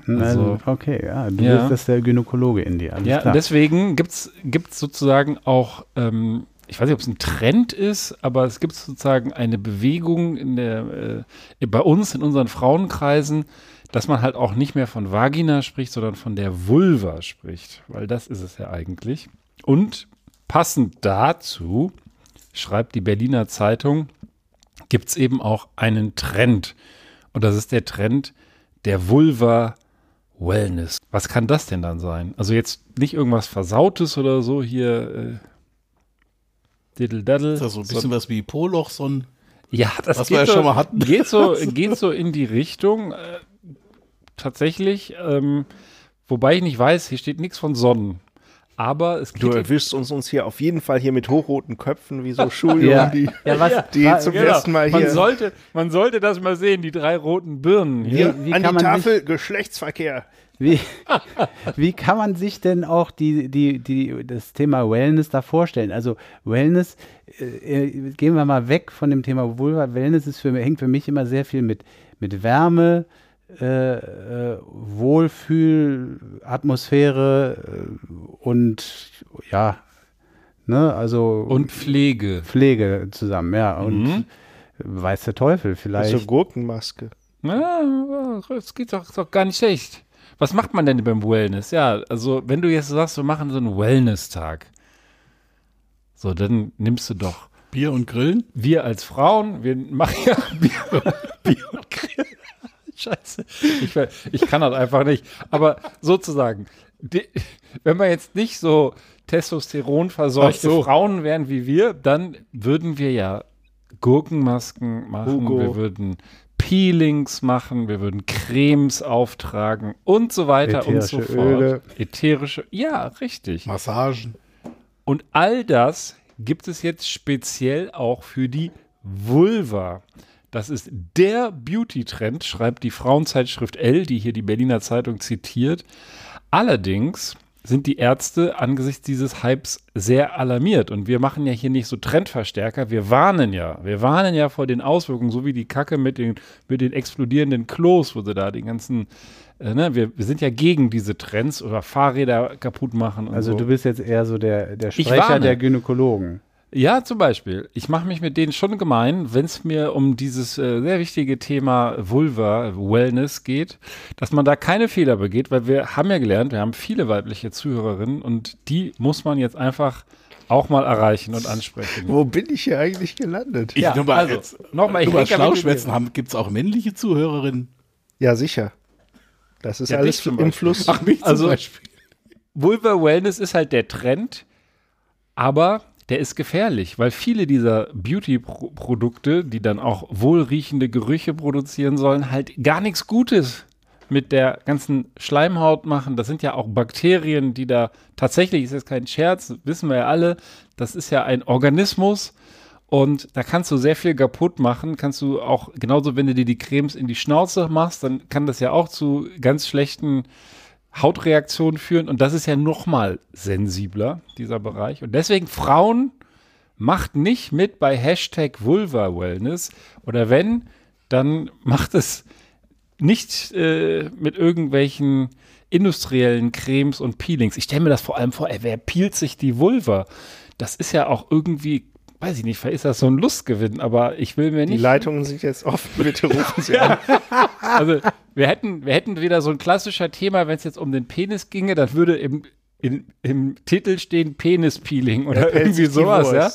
Also, okay, ja, du Ja. bist das der Gynäkologe in dir. Ja, klar. und deswegen gibt es sozusagen auch, ähm, ich weiß nicht, ob es ein Trend ist, aber es gibt sozusagen eine Bewegung in der, äh, bei uns, in unseren Frauenkreisen, dass man halt auch nicht mehr von Vagina spricht, sondern von der Vulva spricht, weil das ist es ja eigentlich. Und passend dazu schreibt die Berliner Zeitung, gibt es eben auch einen Trend. Und das ist der Trend der Vulva Wellness. Was kann das denn dann sein? Also jetzt nicht irgendwas Versautes oder so hier. Äh, Diddle-daddle. Ist das so ein bisschen was wie Poloch, so ein Ja, das Was geht wir ja so, schon mal hatten. Geht so, *laughs* geht so in die Richtung. Äh, tatsächlich, ähm, wobei ich nicht weiß, hier steht nichts von Sonnen. Aber es Du geht erwischst uns, uns hier auf jeden Fall hier mit hochroten Köpfen, wie so Schuljungen, Ja. die, Ja, was, *laughs* die wa- zum Genau. ersten Mal man hier sollte, man sollte das mal sehen, die drei roten Birnen. Hier. Wie- wie an kann die man Tafel Geschlechtsverkehr. Wie, *laughs* wie kann man sich denn auch die, die, die, das Thema Wellness da vorstellen? Also Wellness, äh, äh, gehen wir mal weg von dem Thema Vulva. Wellness ist für, hängt für mich immer sehr viel mit, mit Wärme, äh, äh, Wohlfühl, Atmosphäre äh, und ja, ne, also Und Pflege. Pflege zusammen, ja. Und Mhm. weiß der Teufel, vielleicht. So Gurkenmaske. Ja, das geht doch, doch gar nicht schlecht. Was macht man denn beim Wellness? Ja, also wenn du jetzt sagst, wir machen so einen Wellness-Tag, so, dann nimmst du doch Bier und Grillen. wir als Frauen, wir machen ja Bier, *laughs* Bier und Grill. Scheiße. Ich, ich kann das einfach nicht. Aber sozusagen, die, wenn wir jetzt nicht so testosteronverseuchte Ach so. Frauen wären wie wir, dann würden wir ja Gurkenmasken machen, Hugo. wir würden Peelings machen, wir würden Cremes auftragen und so weiter und so Ätherische fort. Öle. Ätherische, ja, richtig. Massagen. Und all das gibt es jetzt speziell auch für die Vulva. Das ist der Beauty-Trend, schreibt die Frauenzeitschrift L, die hier die Berliner Zeitung zitiert. Allerdings sind die Ärzte angesichts dieses Hypes sehr alarmiert. Und wir machen ja hier nicht so Trendverstärker, wir warnen ja. Wir warnen ja vor den Auswirkungen, so wie die Kacke mit den, mit den explodierenden Klos, wo sie da den ganzen, äh, ne, wir, wir sind ja gegen diese Trends oder Fahrräder kaputt machen und also so. du bist jetzt eher so der, der Ich Sprecher der Gynäkologen. Ja, zum Beispiel. Ich mache mich mit denen schon gemein, wenn es mir um dieses äh, sehr wichtige Thema Vulva, Wellness geht, dass man da keine Fehler begeht, weil wir haben ja gelernt, wir haben viele weibliche Zuhörerinnen und die muss man jetzt einfach auch mal erreichen und ansprechen. Wo bin ich hier eigentlich gelandet? Ich Ja, nur mal also, jetzt, nochmal, ich nur mal ja mit Schlauschwätzen. Gibt es auch männliche Zuhörerinnen? Ja, sicher. Das ist Ja, alles im. Fluss. Ach, mich zum Also- Beispiel. Vulva Wellness ist halt der Trend, aber der ist gefährlich, weil viele dieser Beauty-Produkte, die dann auch wohlriechende Gerüche produzieren sollen, halt gar nichts Gutes mit der ganzen Schleimhaut machen. Das sind ja auch Bakterien, die da tatsächlich, ist jetzt kein Scherz, wissen wir ja alle, das ist ja ein Organismus und da kannst du sehr viel kaputt machen. Kannst du auch, genauso wenn du dir die Cremes in die Schnauze machst, dann kann das ja auch zu ganz schlechten Hautreaktionen führen. Und das ist ja noch mal sensibler, dieser Bereich. Und deswegen Frauen macht nicht mit bei Hashtag Vulva Wellness. Oder wenn, dann macht es nicht äh, mit irgendwelchen industriellen Cremes und Peelings. Ich stelle mir das vor allem vor, ey, wer peelt sich die Vulva? Das ist ja auch irgendwie, weiß ich nicht, vielleicht ist das so ein Lustgewinn, aber ich will mir Die nicht. Leitungen sind jetzt offen. *laughs* Bitte rufen Sie an. *laughs* Also, wir hätten, wir hätten wieder so ein klassischer Thema, wenn es jetzt um den Penis ginge, dann würde im, in, im Titel stehen Penis-Peeling oder irgendwie die sowas, ja.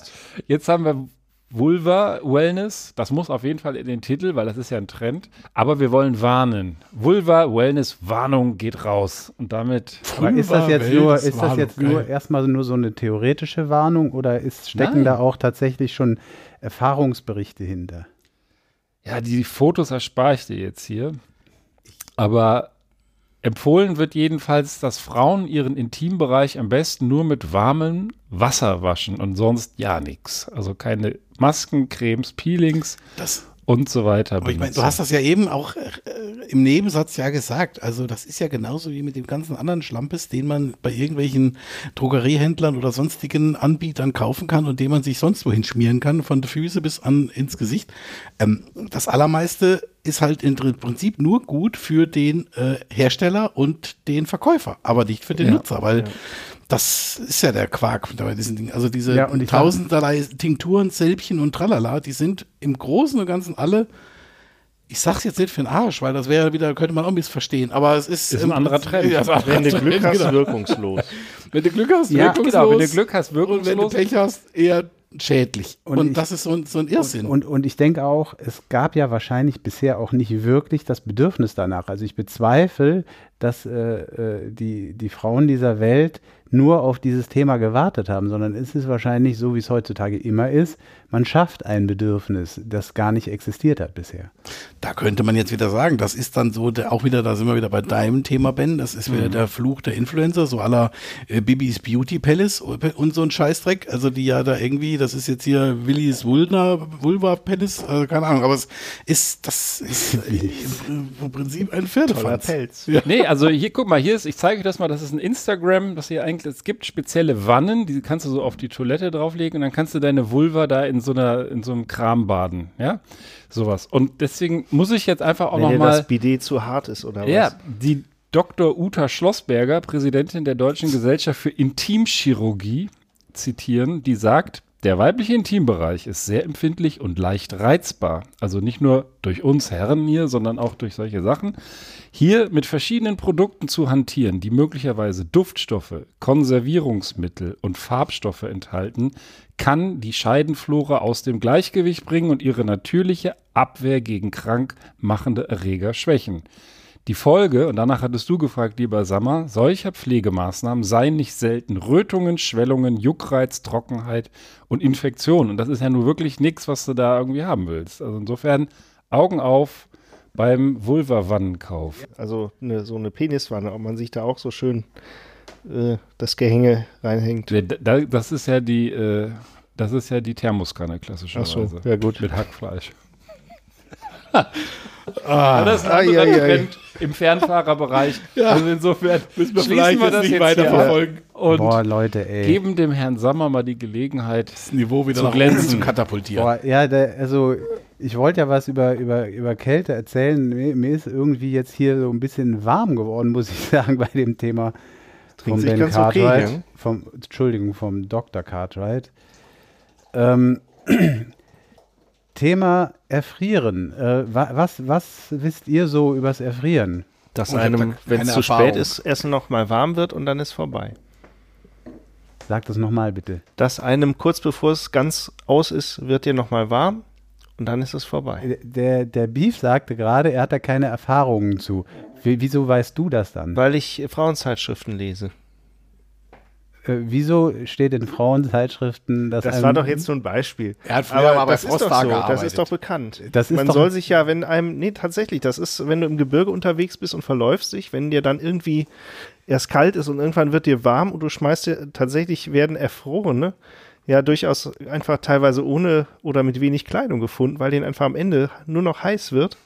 Jetzt haben wir Vulva Wellness, das muss auf jeden Fall in den Titel, weil das ist ja ein Trend. Aber wir wollen warnen. Vulva Wellness Warnung geht raus. Und damit Aber ist das jetzt nur, ist das jetzt nur erstmal nur so eine theoretische Warnung oder ist, stecken Nein. da auch tatsächlich schon Erfahrungsberichte hinter? Ja, die Fotos erspare ich dir jetzt hier. Aber empfohlen wird jedenfalls, dass Frauen ihren Intimbereich am besten nur mit warmem Wasser waschen und sonst ja nichts. Also keine Masken, Cremes, Peelings Das, und so weiter. aber ich meine, du hast das ja eben auch äh, im Nebensatz ja gesagt. Also das ist ja genauso wie mit dem ganzen anderen Schlampes, den man bei irgendwelchen Drogeriehändlern oder sonstigen Anbietern kaufen kann und den man sich sonst wohin schmieren kann, von der Füße bis an ins Gesicht. Ähm, das allermeiste ist halt im Prinzip nur gut für den äh, Hersteller und den Verkäufer, aber nicht für den Ja, Nutzer, weil das ist ja der Quark bei diesen Dingen. Also diese Ja, und tausenderlei Tinkturen, Sälbchen und tralala, die sind im Großen und Ganzen alle, ich sag's jetzt nicht für den Arsch, weil das wäre wieder, könnte man auch missverstehen, aber es ist, Ist ein anderer Trend. Ja, anderer Wenn du Glück hast, genau. wirkungslos. *laughs* Wenn du Glück hast, Ja, wirkungslos. Genau, wenn du Glück hast, Und wenn du wirkungslos. Pech hast, eher schädlich. Und, Und ich- das ist so ein, so ein Irrsinn. Und, und ich denke auch, es gab ja wahrscheinlich bisher auch nicht wirklich das Bedürfnis danach. Also ich bezweifle, dass äh, äh, die, die Frauen dieser Welt nur auf dieses Thema gewartet haben, sondern es ist wahrscheinlich so, wie es heutzutage immer ist, man schafft ein Bedürfnis, das gar nicht existiert hat bisher. Da könnte man jetzt wieder sagen, das ist dann so, der, auch wieder, da sind wir wieder bei deinem Thema, Ben, das ist wieder der Fluch der Influencer, so aller äh, Bibis Beauty Palace und so ein Scheißdreck, also die ja da irgendwie, das ist jetzt hier Willis Vulna, Vulva Palace, also keine Ahnung, aber es ist, das ist *laughs* äh, im, im Prinzip ein Pferdefanz. Pelz. Ja. Nee, also hier, guck mal, hier ist, ich zeige euch das mal, das ist ein Instagram, das hier eigentlich, es gibt spezielle Wannen, die kannst du so auf die Toilette drauflegen und dann kannst du deine Vulva da in so einer, in so einem Kram baden, ja, sowas. Und deswegen muss ich jetzt einfach auch Wenn nochmal, das Bidet zu hart ist, oder ja, was? die Dr. Uta Schlossberger, Präsidentin der Deutschen Gesellschaft für Intimchirurgie, zitieren, die sagt, der weibliche Intimbereich ist sehr empfindlich und leicht reizbar. Also nicht nur durch uns Herren hier, sondern auch durch solche Sachen. Hier mit verschiedenen Produkten zu hantieren, die möglicherweise Duftstoffe, Konservierungsmittel und Farbstoffe enthalten, kann die Scheidenflora aus dem Gleichgewicht bringen und ihre natürliche Abwehr gegen krank machende Erreger schwächen. Die Folge, und danach hattest du gefragt, lieber Sammer, solcher Pflegemaßnahmen seien nicht selten Rötungen, Schwellungen, Juckreiz, Trockenheit und Infektionen. Und das ist ja nun wirklich nichts, was du da irgendwie haben willst. Also insofern Augen auf beim Vulva-Wannenkauf. Also eine, so eine Peniswanne, ob man sich da auch so schön äh, das Gehänge reinhängt. Da- da- Das ist ja die, äh, das ist ja die Thermoskanne klassischerweise. Ach so, ja gut. Mit Hackfleisch. Ah, das ist ein anderer. Trend im Fernfahrerbereich. Also insofern Müssen wir vielleicht wir jetzt das nicht jetzt weiter hier verfolgen. Und Boah, Leute, ey. geben dem Herrn Sammer mal die Gelegenheit. Das Niveau wieder Zu nach glänzen. zu katapultieren. Boah, ja, der, also ich wollte ja was über, über, über Kälte erzählen. Mir, mir ist irgendwie jetzt hier so ein bisschen warm geworden, muss ich *laughs* sagen, bei dem Thema sich Ben ganz okay, Cartwright. ja? vom, Entschuldigung, vom Dr. Cartwright. Ähm, *clears throat* Thema Erfrieren. Äh, wa, was, was wisst ihr so übers Erfrieren? Dass Oh, einem, da wenn es zu spät ist, Essen noch mal warm wird und dann ist vorbei. Sag das nochmal bitte. Dass einem kurz bevor es ganz aus ist, wird dir noch mal warm und dann ist es vorbei. Der, der Beef sagte gerade, er hat da keine Erfahrungen zu. Wie, wieso weißt du das dann? Weil ich äh, Frauenzeitschriften lese. Äh, wieso steht in Frauenzeitschriften, dass Das war doch jetzt nur ein Beispiel. Er hat früher mal bei das ist doch so, das ist doch bekannt. Das ist Man doch- soll sich ja, wenn einem, nee, tatsächlich, das ist, wenn du im Gebirge unterwegs bist und verläufst dich, wenn dir dann irgendwie erst kalt ist und irgendwann wird dir warm und du schmeißt dir, tatsächlich werden Erfrorene ja durchaus einfach teilweise ohne oder mit wenig Kleidung gefunden, weil denen einfach am Ende nur noch heiß wird,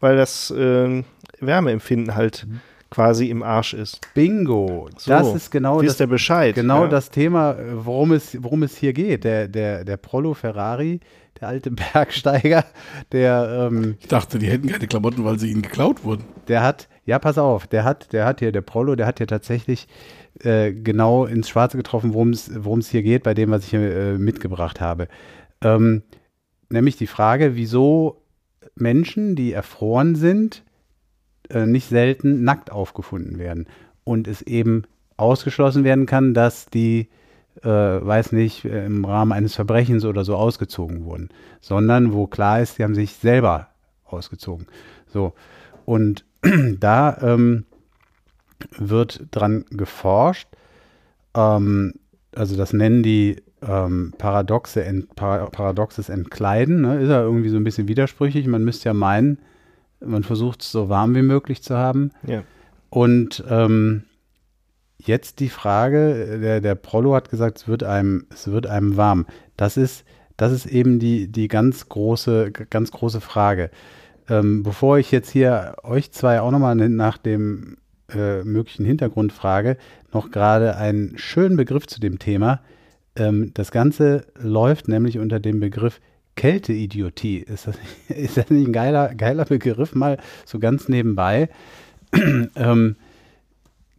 weil das ähm, Wärmeempfinden halt quasi im Arsch ist. Bingo. So, das ist genau wisst das, ihr Bescheid. genau ja? das Thema, äh, worum es, worum es hier geht. Der, der, der Prollo Ferrari, der alte *laughs* Bergsteiger, der, ähm, Ich dachte, die hätten keine Klamotten, weil sie ihnen geklaut wurden. der hat, ja, pass auf, der hat, der hat hier, der Prollo, der hat hier tatsächlich äh, genau ins Schwarze getroffen, worum es worum es hier geht, bei dem, was ich hier äh, mitgebracht habe. Ähm, nämlich die Frage, wieso Menschen, die erfroren sind, äh, nicht selten nackt aufgefunden werden. Und es eben ausgeschlossen werden kann, dass die, äh, weiß nicht, im Rahmen eines Verbrechens oder so ausgezogen wurden, sondern wo klar ist, die haben sich selber ausgezogen. So. Und *clears throat* da ähm, wird dran geforscht. Ähm, also das nennen die ähm, paradoxe Ent, para, paradoxes Entkleiden. Ne? Ist ja irgendwie so ein bisschen widersprüchlich. Man müsste ja meinen, man versucht es so warm wie möglich zu haben. Ja. Und ähm, jetzt die Frage, der, der Prollo hat gesagt, es wird einem, es wird einem warm. Das ist, das ist eben die, die ganz große, ganz große Frage. Ähm, bevor ich jetzt hier euch zwei auch nochmal nach dem äh, möglichen Hintergrund frage, noch gerade einen schönen Begriff zu dem Thema. Ähm, das Ganze läuft nämlich unter dem Begriff Kälteidiotie. Ist das, *laughs* ist das nicht ein geiler, geiler Begriff, mal so ganz nebenbei? *clears throat* ähm,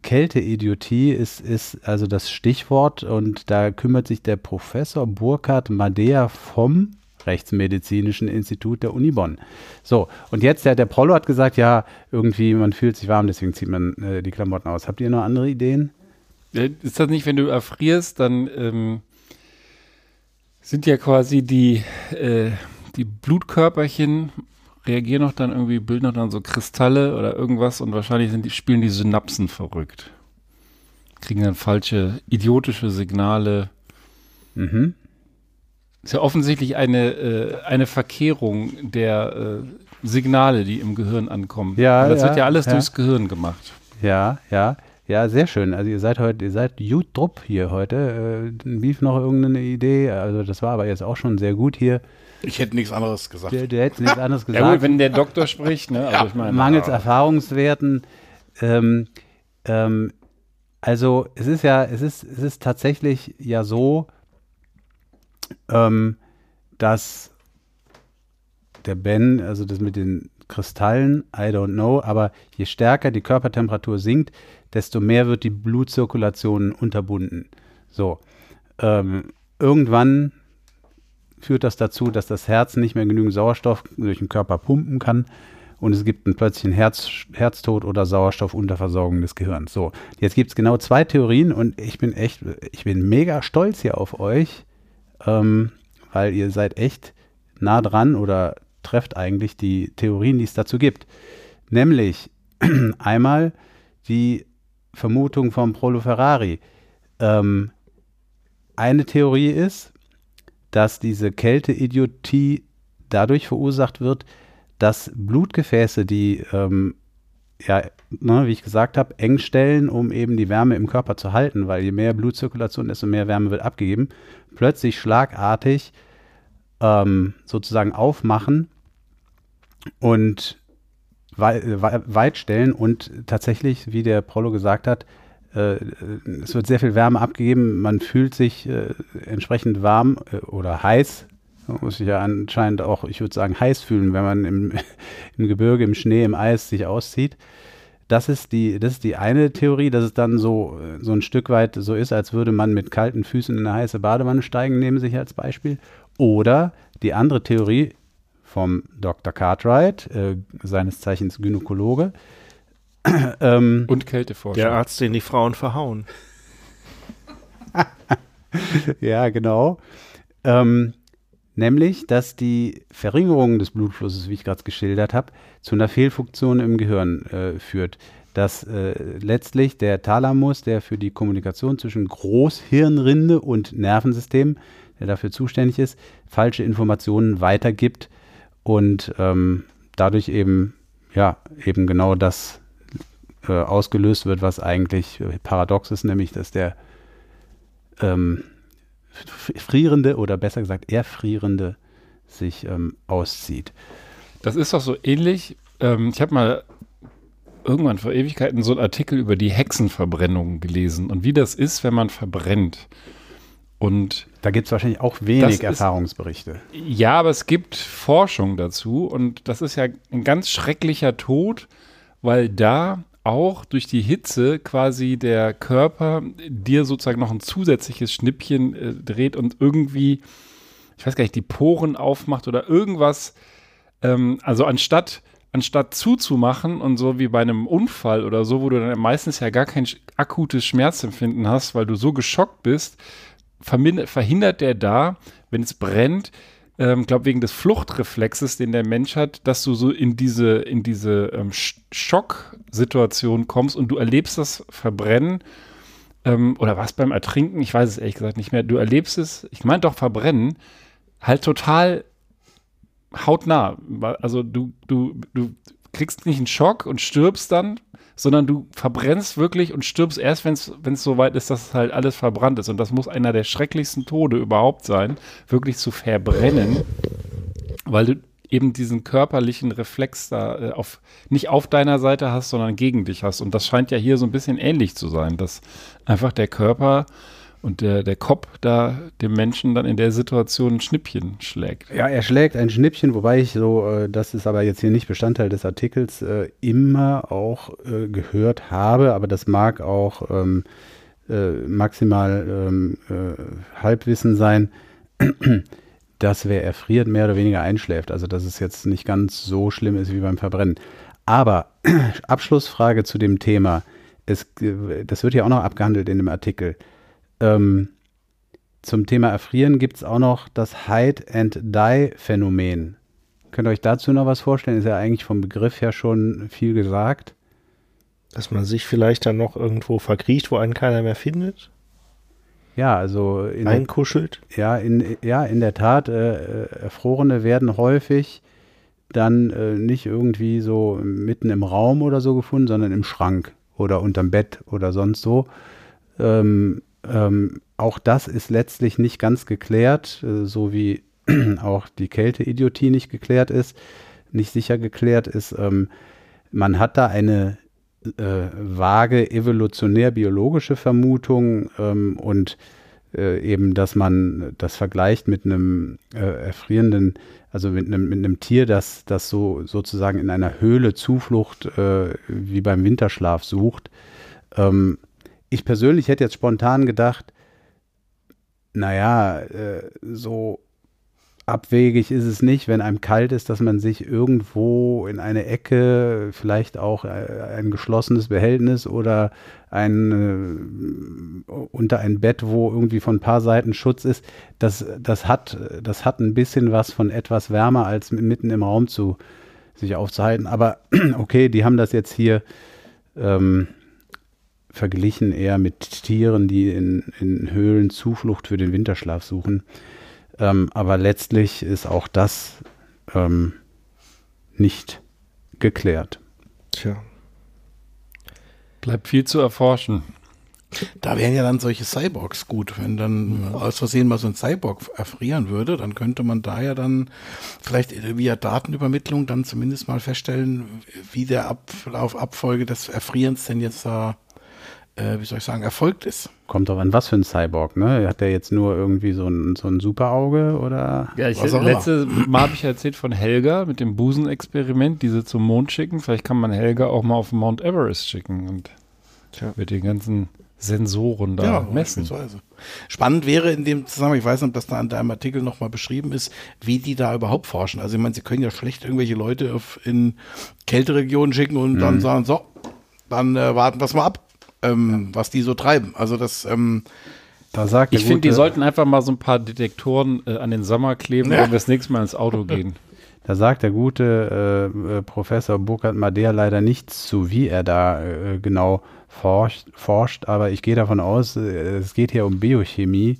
Kälteidiotie ist, ist also das Stichwort und da kümmert sich der Professor Burkhard Madea vom Rechtsmedizinischen Institut der Uni Bonn. So, und jetzt, der, der Prollo hat gesagt, ja, irgendwie, man fühlt sich warm, deswegen zieht man äh, die Klamotten aus. Habt ihr noch andere Ideen? Äh, Ist das nicht, wenn du erfrierst, dann ähm, sind ja quasi die, äh, die Blutkörperchen reagieren noch dann irgendwie, bilden noch dann so Kristalle oder irgendwas und wahrscheinlich sind die, spielen die Synapsen verrückt. Kriegen dann falsche, idiotische Signale. Mhm. Ist ja offensichtlich eine, äh, eine Verkehrung der äh, Signale, die im Gehirn ankommen. Ja, Und das ja, wird ja alles ja. durchs Gehirn gemacht. Ja, ja. Ja, sehr schön. Also ihr seid heute, ihr seid gut drupp hier heute. Äh, Beef noch irgendeine Idee? Also das war aber jetzt auch schon sehr gut hier. Ich hätte nichts anderes gesagt. Der, der hätte nichts anderes Ja gesagt. gut, wenn der Doktor spricht, ne? Also ich meine, mangels Erfahrungswerten. Ähm, ähm, also es ist ja, es ist, es ist tatsächlich ja so, ähm, dass der Ben, also das mit den Kristallen, I don't know, aber je stärker die Körpertemperatur sinkt, desto mehr wird die Blutzirkulation unterbunden. So. Ähm, irgendwann führt das dazu, dass das Herz nicht mehr genügend Sauerstoff durch den Körper pumpen kann und es gibt einen plötzlichen Herz, Herztod oder Sauerstoffunterversorgung des Gehirns. So, jetzt gibt es genau zwei Theorien und ich bin echt, ich bin mega stolz hier auf euch, ähm, weil ihr seid echt nah dran oder trefft eigentlich die Theorien, die es dazu gibt. Nämlich *clears throat* einmal die Vermutung vom Prolo Ferrari. Ähm, eine Theorie ist, dass diese Kälteidiotie dadurch verursacht wird, dass Blutgefäße, die, ähm, ja, ne, wie ich gesagt habe, eng stellen, um eben die Wärme im Körper zu halten, weil je mehr Blutzirkulation, desto mehr Wärme wird abgegeben, plötzlich schlagartig ähm, sozusagen aufmachen und weit stellen und tatsächlich, wie der Prollo gesagt hat, äh, es wird sehr viel Wärme abgegeben, man fühlt sich äh, entsprechend warm äh, oder heiß. Man muss sich ja anscheinend auch, ich würde sagen, heiß fühlen, wenn man im, *laughs* im Gebirge, im Schnee, im Eis sich auszieht. Das ist die, das ist die eine Theorie, dass es dann so, so ein Stück weit so ist, als würde man mit kalten Füßen in eine heiße Badewanne steigen, nehmen sich als Beispiel. Oder die andere Theorie vom Dr. Cartwright, äh, seines Zeichens Gynäkologe, *clears throat* ähm, und Kälteforschung. Der Arzt, den die Frauen verhauen. *laughs* ja, genau. Ähm, nämlich, dass die Verringerung des Blutflusses, wie ich gerade geschildert habe, zu einer Fehlfunktion im Gehirn äh, führt. Dass äh, letztlich der Thalamus, der für die Kommunikation zwischen Großhirnrinde und Nervensystem, der dafür zuständig ist, falsche Informationen weitergibt und ähm, dadurch eben, ja, eben genau das äh, ausgelöst wird, was eigentlich äh, paradox ist, nämlich dass der ähm, frierende oder besser gesagt erfrierende sich ähm, auszieht. Das ist doch so ähnlich. Ähm, ich habe mal irgendwann vor Ewigkeiten so einen Artikel über die Hexenverbrennung gelesen und wie das ist, wenn man verbrennt. Und Da gibt es wahrscheinlich auch wenig ist- Erfahrungsberichte. ja, aber es gibt Forschung dazu und das ist ja ein ganz schrecklicher Tod, weil da auch durch die Hitze quasi der Körper dir sozusagen noch ein zusätzliches Schnippchen äh, dreht und irgendwie, ich weiß gar nicht, die Poren aufmacht oder irgendwas. Ähm, also anstatt, anstatt zuzumachen und so wie bei einem Unfall oder so, wo du dann meistens ja gar kein akutes Schmerzempfinden hast, weil du so geschockt bist, verhindert der da, wenn es brennt, ähm, glaube wegen des Fluchtreflexes, den der Mensch hat, dass du so in diese, in diese ähm, Sch- Schocksituation kommst und du erlebst das Verbrennen ähm, oder was beim Ertrinken, ich weiß es ehrlich gesagt nicht mehr, du erlebst es, ich meine doch Verbrennen, halt total hautnah. Also du, du, du kriegst nicht einen Schock und stirbst dann, sondern du verbrennst wirklich und stirbst erst, wenn es so weit ist, dass halt alles verbrannt ist. Und das muss einer der schrecklichsten Tode überhaupt sein, wirklich zu verbrennen, weil du eben diesen körperlichen Reflex da äh, auf, nicht auf deiner Seite hast, sondern gegen dich hast. Und das scheint ja hier so ein bisschen ähnlich zu sein, dass einfach der Körper und der, der Kopf da dem Menschen dann in der Situation ein Schnippchen schlägt. Ja, er schlägt ein Schnippchen, wobei ich so, äh, das ist aber jetzt hier nicht Bestandteil des Artikels, äh, immer auch äh, gehört habe, aber das mag auch ähm, äh, maximal ähm, äh, Halbwissen sein, *clears throat* dass wer erfriert, mehr oder weniger einschläft. Also dass es jetzt nicht ganz so schlimm ist wie beim Verbrennen. Aber *clears throat* Abschlussfrage zu dem Thema. Es, äh, das wird ja auch noch abgehandelt in dem Artikel. Ähm, zum Thema Erfrieren gibt es auch noch das Hide-and-Die-Phänomen. Könnt ihr euch dazu noch was vorstellen? Ist ja eigentlich vom Begriff her schon viel gesagt. Dass man sich vielleicht dann noch irgendwo verkriecht, wo einen keiner mehr findet. Ja, also in, Einkuschelt. ja, in, ja, in der Tat, äh, äh, Erfrorene werden häufig dann äh, nicht irgendwie so mitten im Raum oder so gefunden, sondern im Schrank oder unterm Bett oder sonst so. Ähm, ähm, auch das ist letztlich nicht ganz geklärt, äh, so wie *clears throat* auch die Kälteidiotie nicht geklärt ist, nicht sicher geklärt ist. Ähm, man hat da eine äh, vage evolutionär-biologische Vermutung ähm, und äh, eben, dass man das vergleicht mit einem äh, erfrierenden, also mit einem, mit einem Tier, das, das so sozusagen in einer Höhle Zuflucht äh, wie beim Winterschlaf sucht. Ähm, ich persönlich hätte jetzt spontan gedacht, naja, äh, so abwegig ist es nicht, wenn einem kalt ist, dass man sich irgendwo in eine Ecke, vielleicht auch äh, ein geschlossenes Behältnis oder ein, äh, unter ein Bett, wo irgendwie von ein paar Seiten Schutz ist, das, das, hat, das hat ein bisschen was von etwas wärmer als mitten im Raum zu sich aufzuhalten. Aber *clears throat* okay, die haben das jetzt hier ähm, verglichen eher mit Tieren, die in, in Höhlen Zuflucht für den Winterschlaf suchen. Ähm, aber letztlich ist auch das ähm, nicht geklärt. Tja. Bleibt viel zu erforschen. Da wären ja dann solche Cyborgs gut. Wenn dann aus Versehen mal so ein Cyborg erfrieren würde, dann könnte man da ja dann vielleicht via Datenübermittlung dann zumindest mal feststellen, wie der Ablauf, Abfolge des Erfrierens denn jetzt da, äh, wie soll ich sagen, erfolgt ist. Kommt doch an, was für ein Cyborg, ne? Hat der jetzt nur irgendwie so ein, so ein Superauge oder? Ja, ich Was auch letzte Mal habe ich erzählt von Helga mit dem Busenexperiment, diese zum Mond schicken. Vielleicht kann man Helga auch mal auf Mount Everest schicken und Tja. mit den ganzen Sensoren da messen. beispielsweise. Spannend wäre in dem Zusammenhang, ich weiß nicht, ob das da in deinem Artikel nochmal beschrieben ist, wie die da überhaupt forschen. Also ich meine, sie können ja schlecht irgendwelche Leute auf, in Kälteregionen schicken und Mhm. dann sagen, so, dann äh, warten wir es mal ab, ähm, was die so treiben. Also das, ähm, Da sagt der Ich finde, die sollten einfach mal so ein paar Detektoren äh, an den Sommer kleben, Ja. wenn wir das nächste Mal ins Auto gehen. *laughs* Da sagt der gute äh, äh, Professor Burkhard Madea leider nichts zu, wie er da äh, genau forscht, forscht, aber ich gehe davon aus, äh, es geht hier um Biochemie,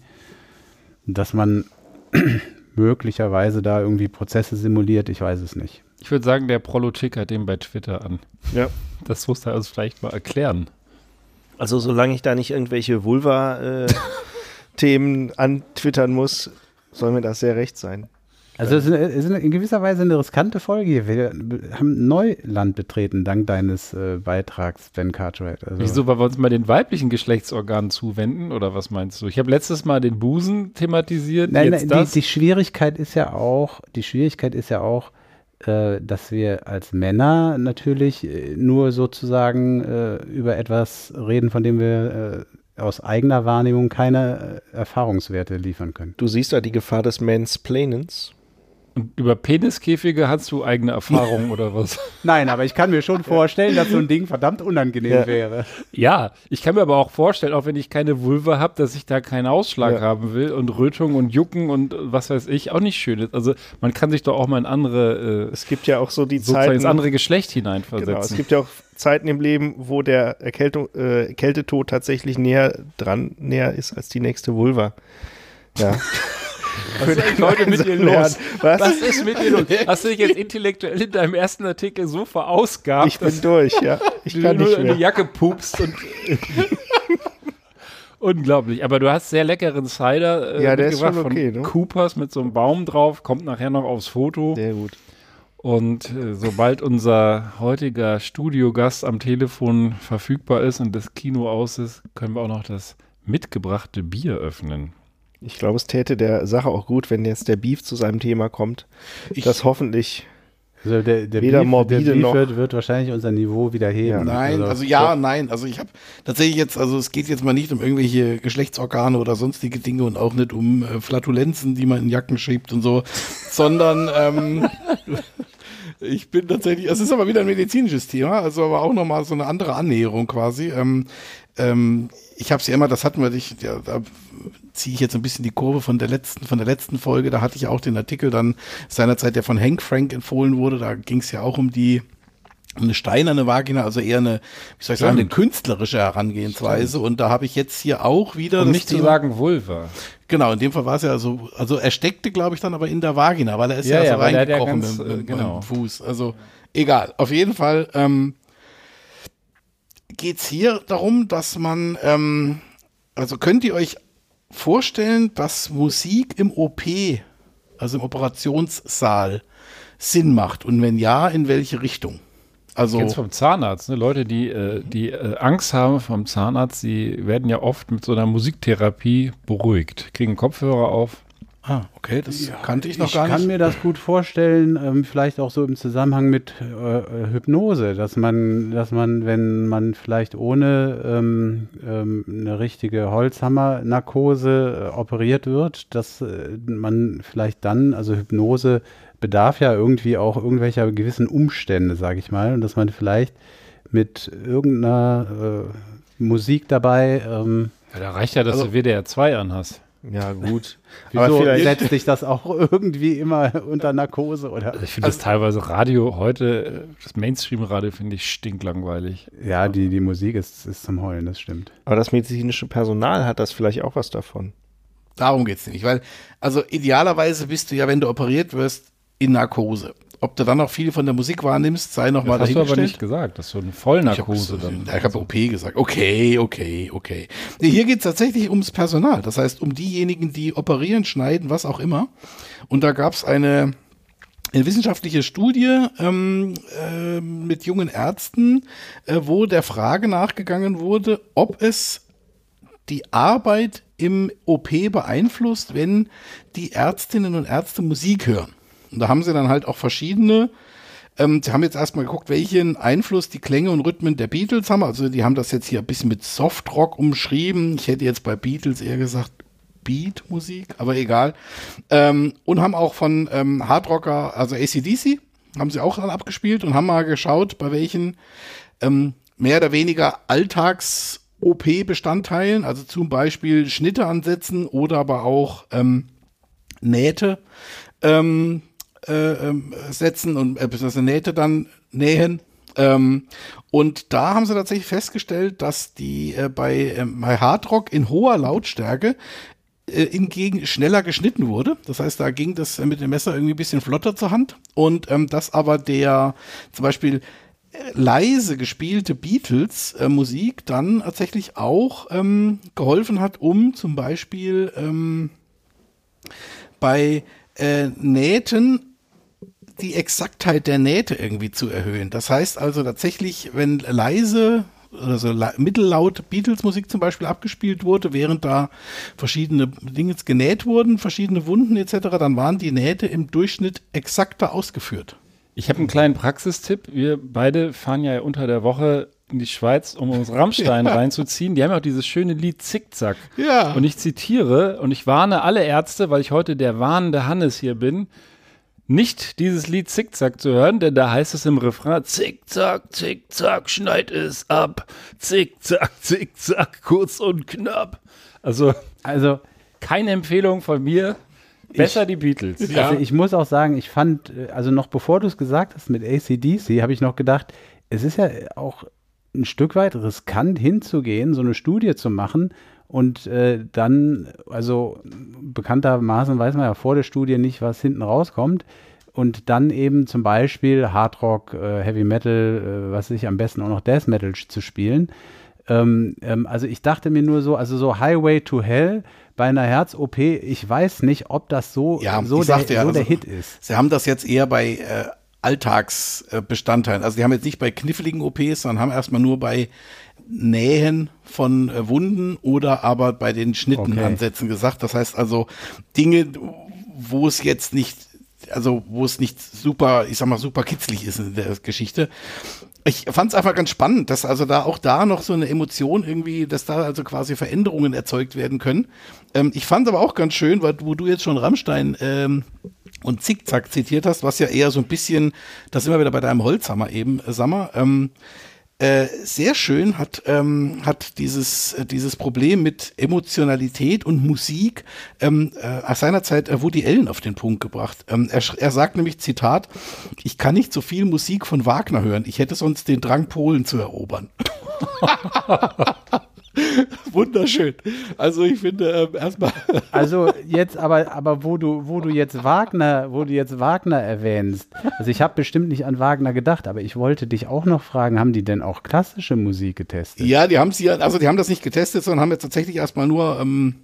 dass man *clears throat* möglicherweise da irgendwie Prozesse simuliert, ich weiß es nicht. Ich würde sagen, der Prolo tickert den bei Twitter an. Ja. Das muss er uns vielleicht mal erklären. Also solange ich da nicht irgendwelche Vulva-Themen *laughs* antwittern muss, soll mir das sehr recht sein. Also es ist, es ist in gewisser Weise eine riskante Folge hier. Wir haben Neuland betreten, dank deines äh, Beitrags, Ben Cartwright. Also, Wieso, weil wir uns mal den weiblichen Geschlechtsorganen zuwenden oder was meinst du? Ich habe letztes Mal den Busen thematisiert, Nein, jetzt nein, das. die, die Schwierigkeit ist ja auch, die Schwierigkeit ist ja auch, äh, dass wir als Männer natürlich äh, nur sozusagen äh, über etwas reden, von dem wir äh, aus eigener Wahrnehmung keine äh, Erfahrungswerte liefern können. Du siehst da die Gefahr des Mansplainens. Und über Peniskäfige hast du eigene Erfahrungen *laughs* oder was? Nein, aber ich kann mir schon vorstellen, dass so ein Ding verdammt unangenehm Ja. wäre. Ja, ich kann mir aber auch vorstellen, auch wenn ich keine Vulva habe, dass ich da keinen Ausschlag Ja. haben will und Rötung und Jucken und was weiß ich, auch nicht schön ist. Also man kann sich doch auch mal in andere, äh, Es gibt ja auch so die sozusagen Zeiten. ins andere Geschlecht hineinversetzen. Genau, es gibt ja auch Zeiten im Leben, wo der Erkältung, äh, Kältetod tatsächlich näher dran, näher ist als die nächste Vulva. Ja. *laughs* *laughs* Was ist heute mit dir los? Was? Was ist mit dir los? *laughs* Hast du dich jetzt intellektuell in deinem ersten Artikel so verausgabt, Ich bin durch, ja. Ich du kann nur nicht in die mehr. Jacke pupst und *laughs* Unglaublich. Aber du hast sehr leckeren Cider äh, Ja, der ist schon okay, von ne? Coopers mit so einem Baum drauf, kommt nachher noch aufs Foto. Sehr gut. Und äh, sobald unser heutiger Studiogast am Telefon verfügbar ist und das Kino aus ist, können wir auch noch das mitgebrachte Bier öffnen. Ich glaube, es täte der Sache auch gut, wenn jetzt der Beef zu seinem Thema kommt. Ich- das hoffentlich. Also der, der Weder Beef, morbide der Beef noch- wird, wird wahrscheinlich unser Niveau wieder heben. Nein, also ja, nein. Also ich habe tatsächlich jetzt, also es geht jetzt mal nicht um irgendwelche Geschlechtsorgane oder sonstige Dinge und auch nicht um äh, Flatulenzen, die man in Jacken schiebt und so, *laughs* sondern ähm, ich bin tatsächlich, es ist aber wieder ein medizinisches Thema, also aber auch nochmal so eine andere Annäherung quasi. Ähm, ähm, ich habe es ja immer, das hatten wir dich, ja, da ziehe ich jetzt ein bisschen die Kurve von der letzten, von der letzten Folge. Da hatte ich auch den Artikel dann seinerzeit, der von Hank Frank empfohlen wurde. Da ging es ja auch um die eine steinerne Vagina, also eher eine, wie soll ich sagen, eine künstlerische Herangehensweise. Stimmt. Und da habe ich jetzt hier auch wieder. Um nicht zu sagen Vulva. Genau, in dem Fall war es ja so, also er steckte, glaube ich, dann aber in der Vagina, weil er ist ja, ja so reingekrochen mit, mit, genau. mit, dem Fuß. Also egal. Auf jeden Fall ähm, geht es hier darum, dass man, ähm, also könnt ihr euch vorstellen, dass Musik im OP, also im Operationssaal, Sinn macht? Und wenn ja, in welche Richtung? Also Kennst vom Zahnarzt, ne? Leute, die, äh, die äh, Angst haben vom Zahnarzt, die werden ja oft mit so einer Musiktherapie beruhigt, kriegen Kopfhörer auf Ah, okay, das ja, kannte ich noch ich gar nicht. Ich kann mir das gut vorstellen, ähm, vielleicht auch so im Zusammenhang mit äh, äh, Hypnose, dass man, dass man, wenn man vielleicht ohne ähm, ähm, eine richtige Holzhammer-Narkose äh, operiert wird, dass äh, man vielleicht dann, also Hypnose bedarf ja irgendwie auch irgendwelcher gewissen Umstände, sage ich mal, und dass man vielleicht mit irgendeiner äh, Musik dabei. Ähm, ja, da reicht ja, dass also, du WDR 2 anhast. Ja, gut. *laughs* Wieso setzt sich das auch *laughs* irgendwie immer unter Narkose? Oder? Also ich finde also, das teilweise Radio heute, das Mainstream-Radio finde ich stinklangweilig. Ja, die, die Musik ist, ist zum Heulen, das stimmt. Aber das medizinische Personal hat das vielleicht auch was davon. Darum geht es nicht, weil, also idealerweise bist du ja, wenn du operiert wirst, in Narkose. Ob du dann noch viel von der Musik wahrnimmst, sei noch das mal dahingestellt. hast du aber nicht gesagt, das ist so eine Vollnarkose ich dann. Ich habe OP gesagt. Okay, okay, okay. Hier geht es tatsächlich ums Personal. Das heißt, um diejenigen, die operieren, schneiden, was auch immer. Und da gab es eine, eine wissenschaftliche Studie ähm, äh, mit jungen Ärzten, äh, wo der Frage nachgegangen wurde, ob es die Arbeit im OP beeinflusst, wenn die Ärztinnen und Ärzte Musik hören. Und da haben sie dann halt auch verschiedene. Ähm, sie haben jetzt erstmal geguckt, welchen Einfluss die Klänge und Rhythmen der Beatles haben. Also die haben das jetzt hier ein bisschen mit Softrock umschrieben. Ich hätte jetzt bei Beatles eher gesagt Beat-Musik, aber egal. Ähm, und haben auch von ähm, Hardrocker, also ACDC, haben sie auch dann abgespielt und haben mal geschaut, bei welchen ähm, mehr oder weniger Alltags- OP-Bestandteilen, also zum Beispiel Schnitte ansetzen oder aber auch ähm, Nähte ähm, äh, ähm, setzen und äh, beziehungsweise Nähte dann nähen. Ähm, und da haben sie tatsächlich festgestellt, dass die äh, bei, äh, bei Hardrock in hoher Lautstärke äh, hingegen schneller geschnitten wurde. Das heißt, da ging das mit dem Messer irgendwie ein bisschen flotter zur Hand. Und ähm, dass aber der zum Beispiel äh, leise gespielte Beatles-Musik äh, dann tatsächlich auch ähm, geholfen hat, um zum Beispiel ähm, bei äh, Nähten die Exaktheit der Nähte irgendwie zu erhöhen. Das heißt also tatsächlich, wenn leise also mittellaut Beatles-Musik zum Beispiel abgespielt wurde, während da verschiedene Dinge genäht wurden, verschiedene Wunden etc., dann waren die Nähte im Durchschnitt exakter ausgeführt. Ich habe einen kleinen Praxistipp. Wir beide fahren ja unter der Woche in die Schweiz, um uns Rammstein *laughs* ja. reinzuziehen. Die haben ja auch dieses schöne Lied Zickzack. Ja. Und ich zitiere und ich warne alle Ärzte, weil ich heute der warnende Hannes hier bin, nicht dieses Lied Zickzack zu hören, denn da heißt es im Refrain Zickzack, Zickzack, schneid es ab. Zickzack, Zickzack, kurz und knapp. Also, also keine Empfehlung von mir. Besser ich, die Beatles. Ja. Also ich muss auch sagen, ich fand, also noch bevor du es gesagt hast mit ACDC, habe ich noch gedacht, es ist ja auch ein Stück weit riskant hinzugehen, so eine Studie zu machen und äh, dann, also bekanntermaßen weiß man ja vor der Studie nicht, was hinten rauskommt. Und dann eben zum Beispiel Hardrock, äh, Heavy Metal, äh, was ich am besten auch noch Death Metal zu spielen. Ähm, ähm, also ich dachte mir nur so, also so Highway to Hell bei einer Herz-OP, ich weiß nicht, ob das so, ja, so, der, ja, so also, der Hit ist. Sie haben das jetzt eher bei äh, Alltagsbestandteilen. Also die haben jetzt nicht bei kniffligen OPs, sondern haben erstmal nur bei Nähen von äh, Wunden oder aber bei den Schnittenansätzen okay. gesagt. Das heißt also Dinge, wo es jetzt nicht, also wo es nicht super, ich sag mal, super kitzlig ist in der Geschichte. Ich fand es einfach ganz spannend, dass also da auch da noch so eine Emotion irgendwie, dass da also quasi Veränderungen erzeugt werden können. Ähm, ich fand aber auch ganz schön, weil, wo du jetzt schon Rammstein ähm, und Zickzack zitiert hast, was ja eher so ein bisschen, das immer wieder bei deinem Holzhammer eben, äh, Sammer, ähm, äh, sehr schön, hat, ähm, hat dieses, äh, dieses Problem mit Emotionalität und Musik ähm, äh, aus seiner Zeit äh, Woody Allen auf den Punkt gebracht. Ähm, er, er sagt nämlich, Zitat, ich kann nicht so viel Musik von Wagner hören, ich hätte sonst den Drang, Polen zu erobern. *laughs* *laughs* Wunderschön. Also ich finde ähm, erstmal *laughs* Also jetzt aber, aber wo du, wo du jetzt Wagner, wo du jetzt Wagner erwähnst, also ich habe bestimmt nicht an Wagner gedacht, aber ich wollte dich auch noch fragen, haben die denn auch klassische Musik getestet? Ja, die haben sie, also die haben das nicht getestet, sondern haben jetzt tatsächlich erstmal nur ähm,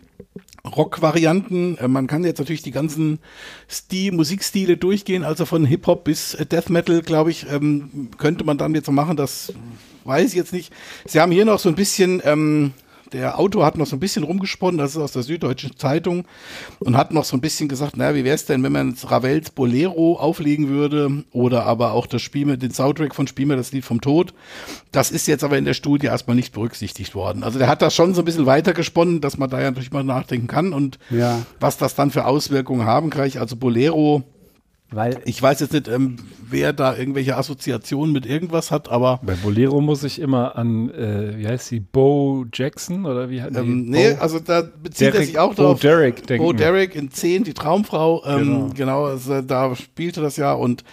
Rock-Varianten. Äh, man kann jetzt natürlich die ganzen Stil, Musikstile durchgehen, also von Hip-Hop bis äh, Death Metal, glaube ich, ähm, könnte man dann jetzt so machen, das weiß ich jetzt nicht. Sie haben hier noch so ein bisschen, ähm, der Autor hat noch so ein bisschen rumgesponnen, das ist aus der Süddeutschen Zeitung, und hat noch so ein bisschen gesagt, naja, wie wäre es denn, wenn man jetzt Ravels Bolero auflegen würde oder aber auch das Spiel mit den Soundtrack von Spiel mir das Lied vom Tod. Das ist jetzt aber in der Studie erstmal nicht berücksichtigt worden. Also der hat das schon so ein bisschen weitergesponnen, dass man da ja natürlich mal nachdenken kann und Ja. was das dann für Auswirkungen haben kann. Also Bolero, Weil ich weiß jetzt nicht, ähm, wer da irgendwelche Assoziationen mit irgendwas hat, aber Bei Bolero muss ich immer an, äh, wie heißt sie, Bo Jackson oder wie hat ähm, nee, Bo- also da bezieht er Derek- sich auch Bo drauf. Derek denken. Bo Derek in 10, die Traumfrau, ähm, Genau. genau, also da spielte das ja und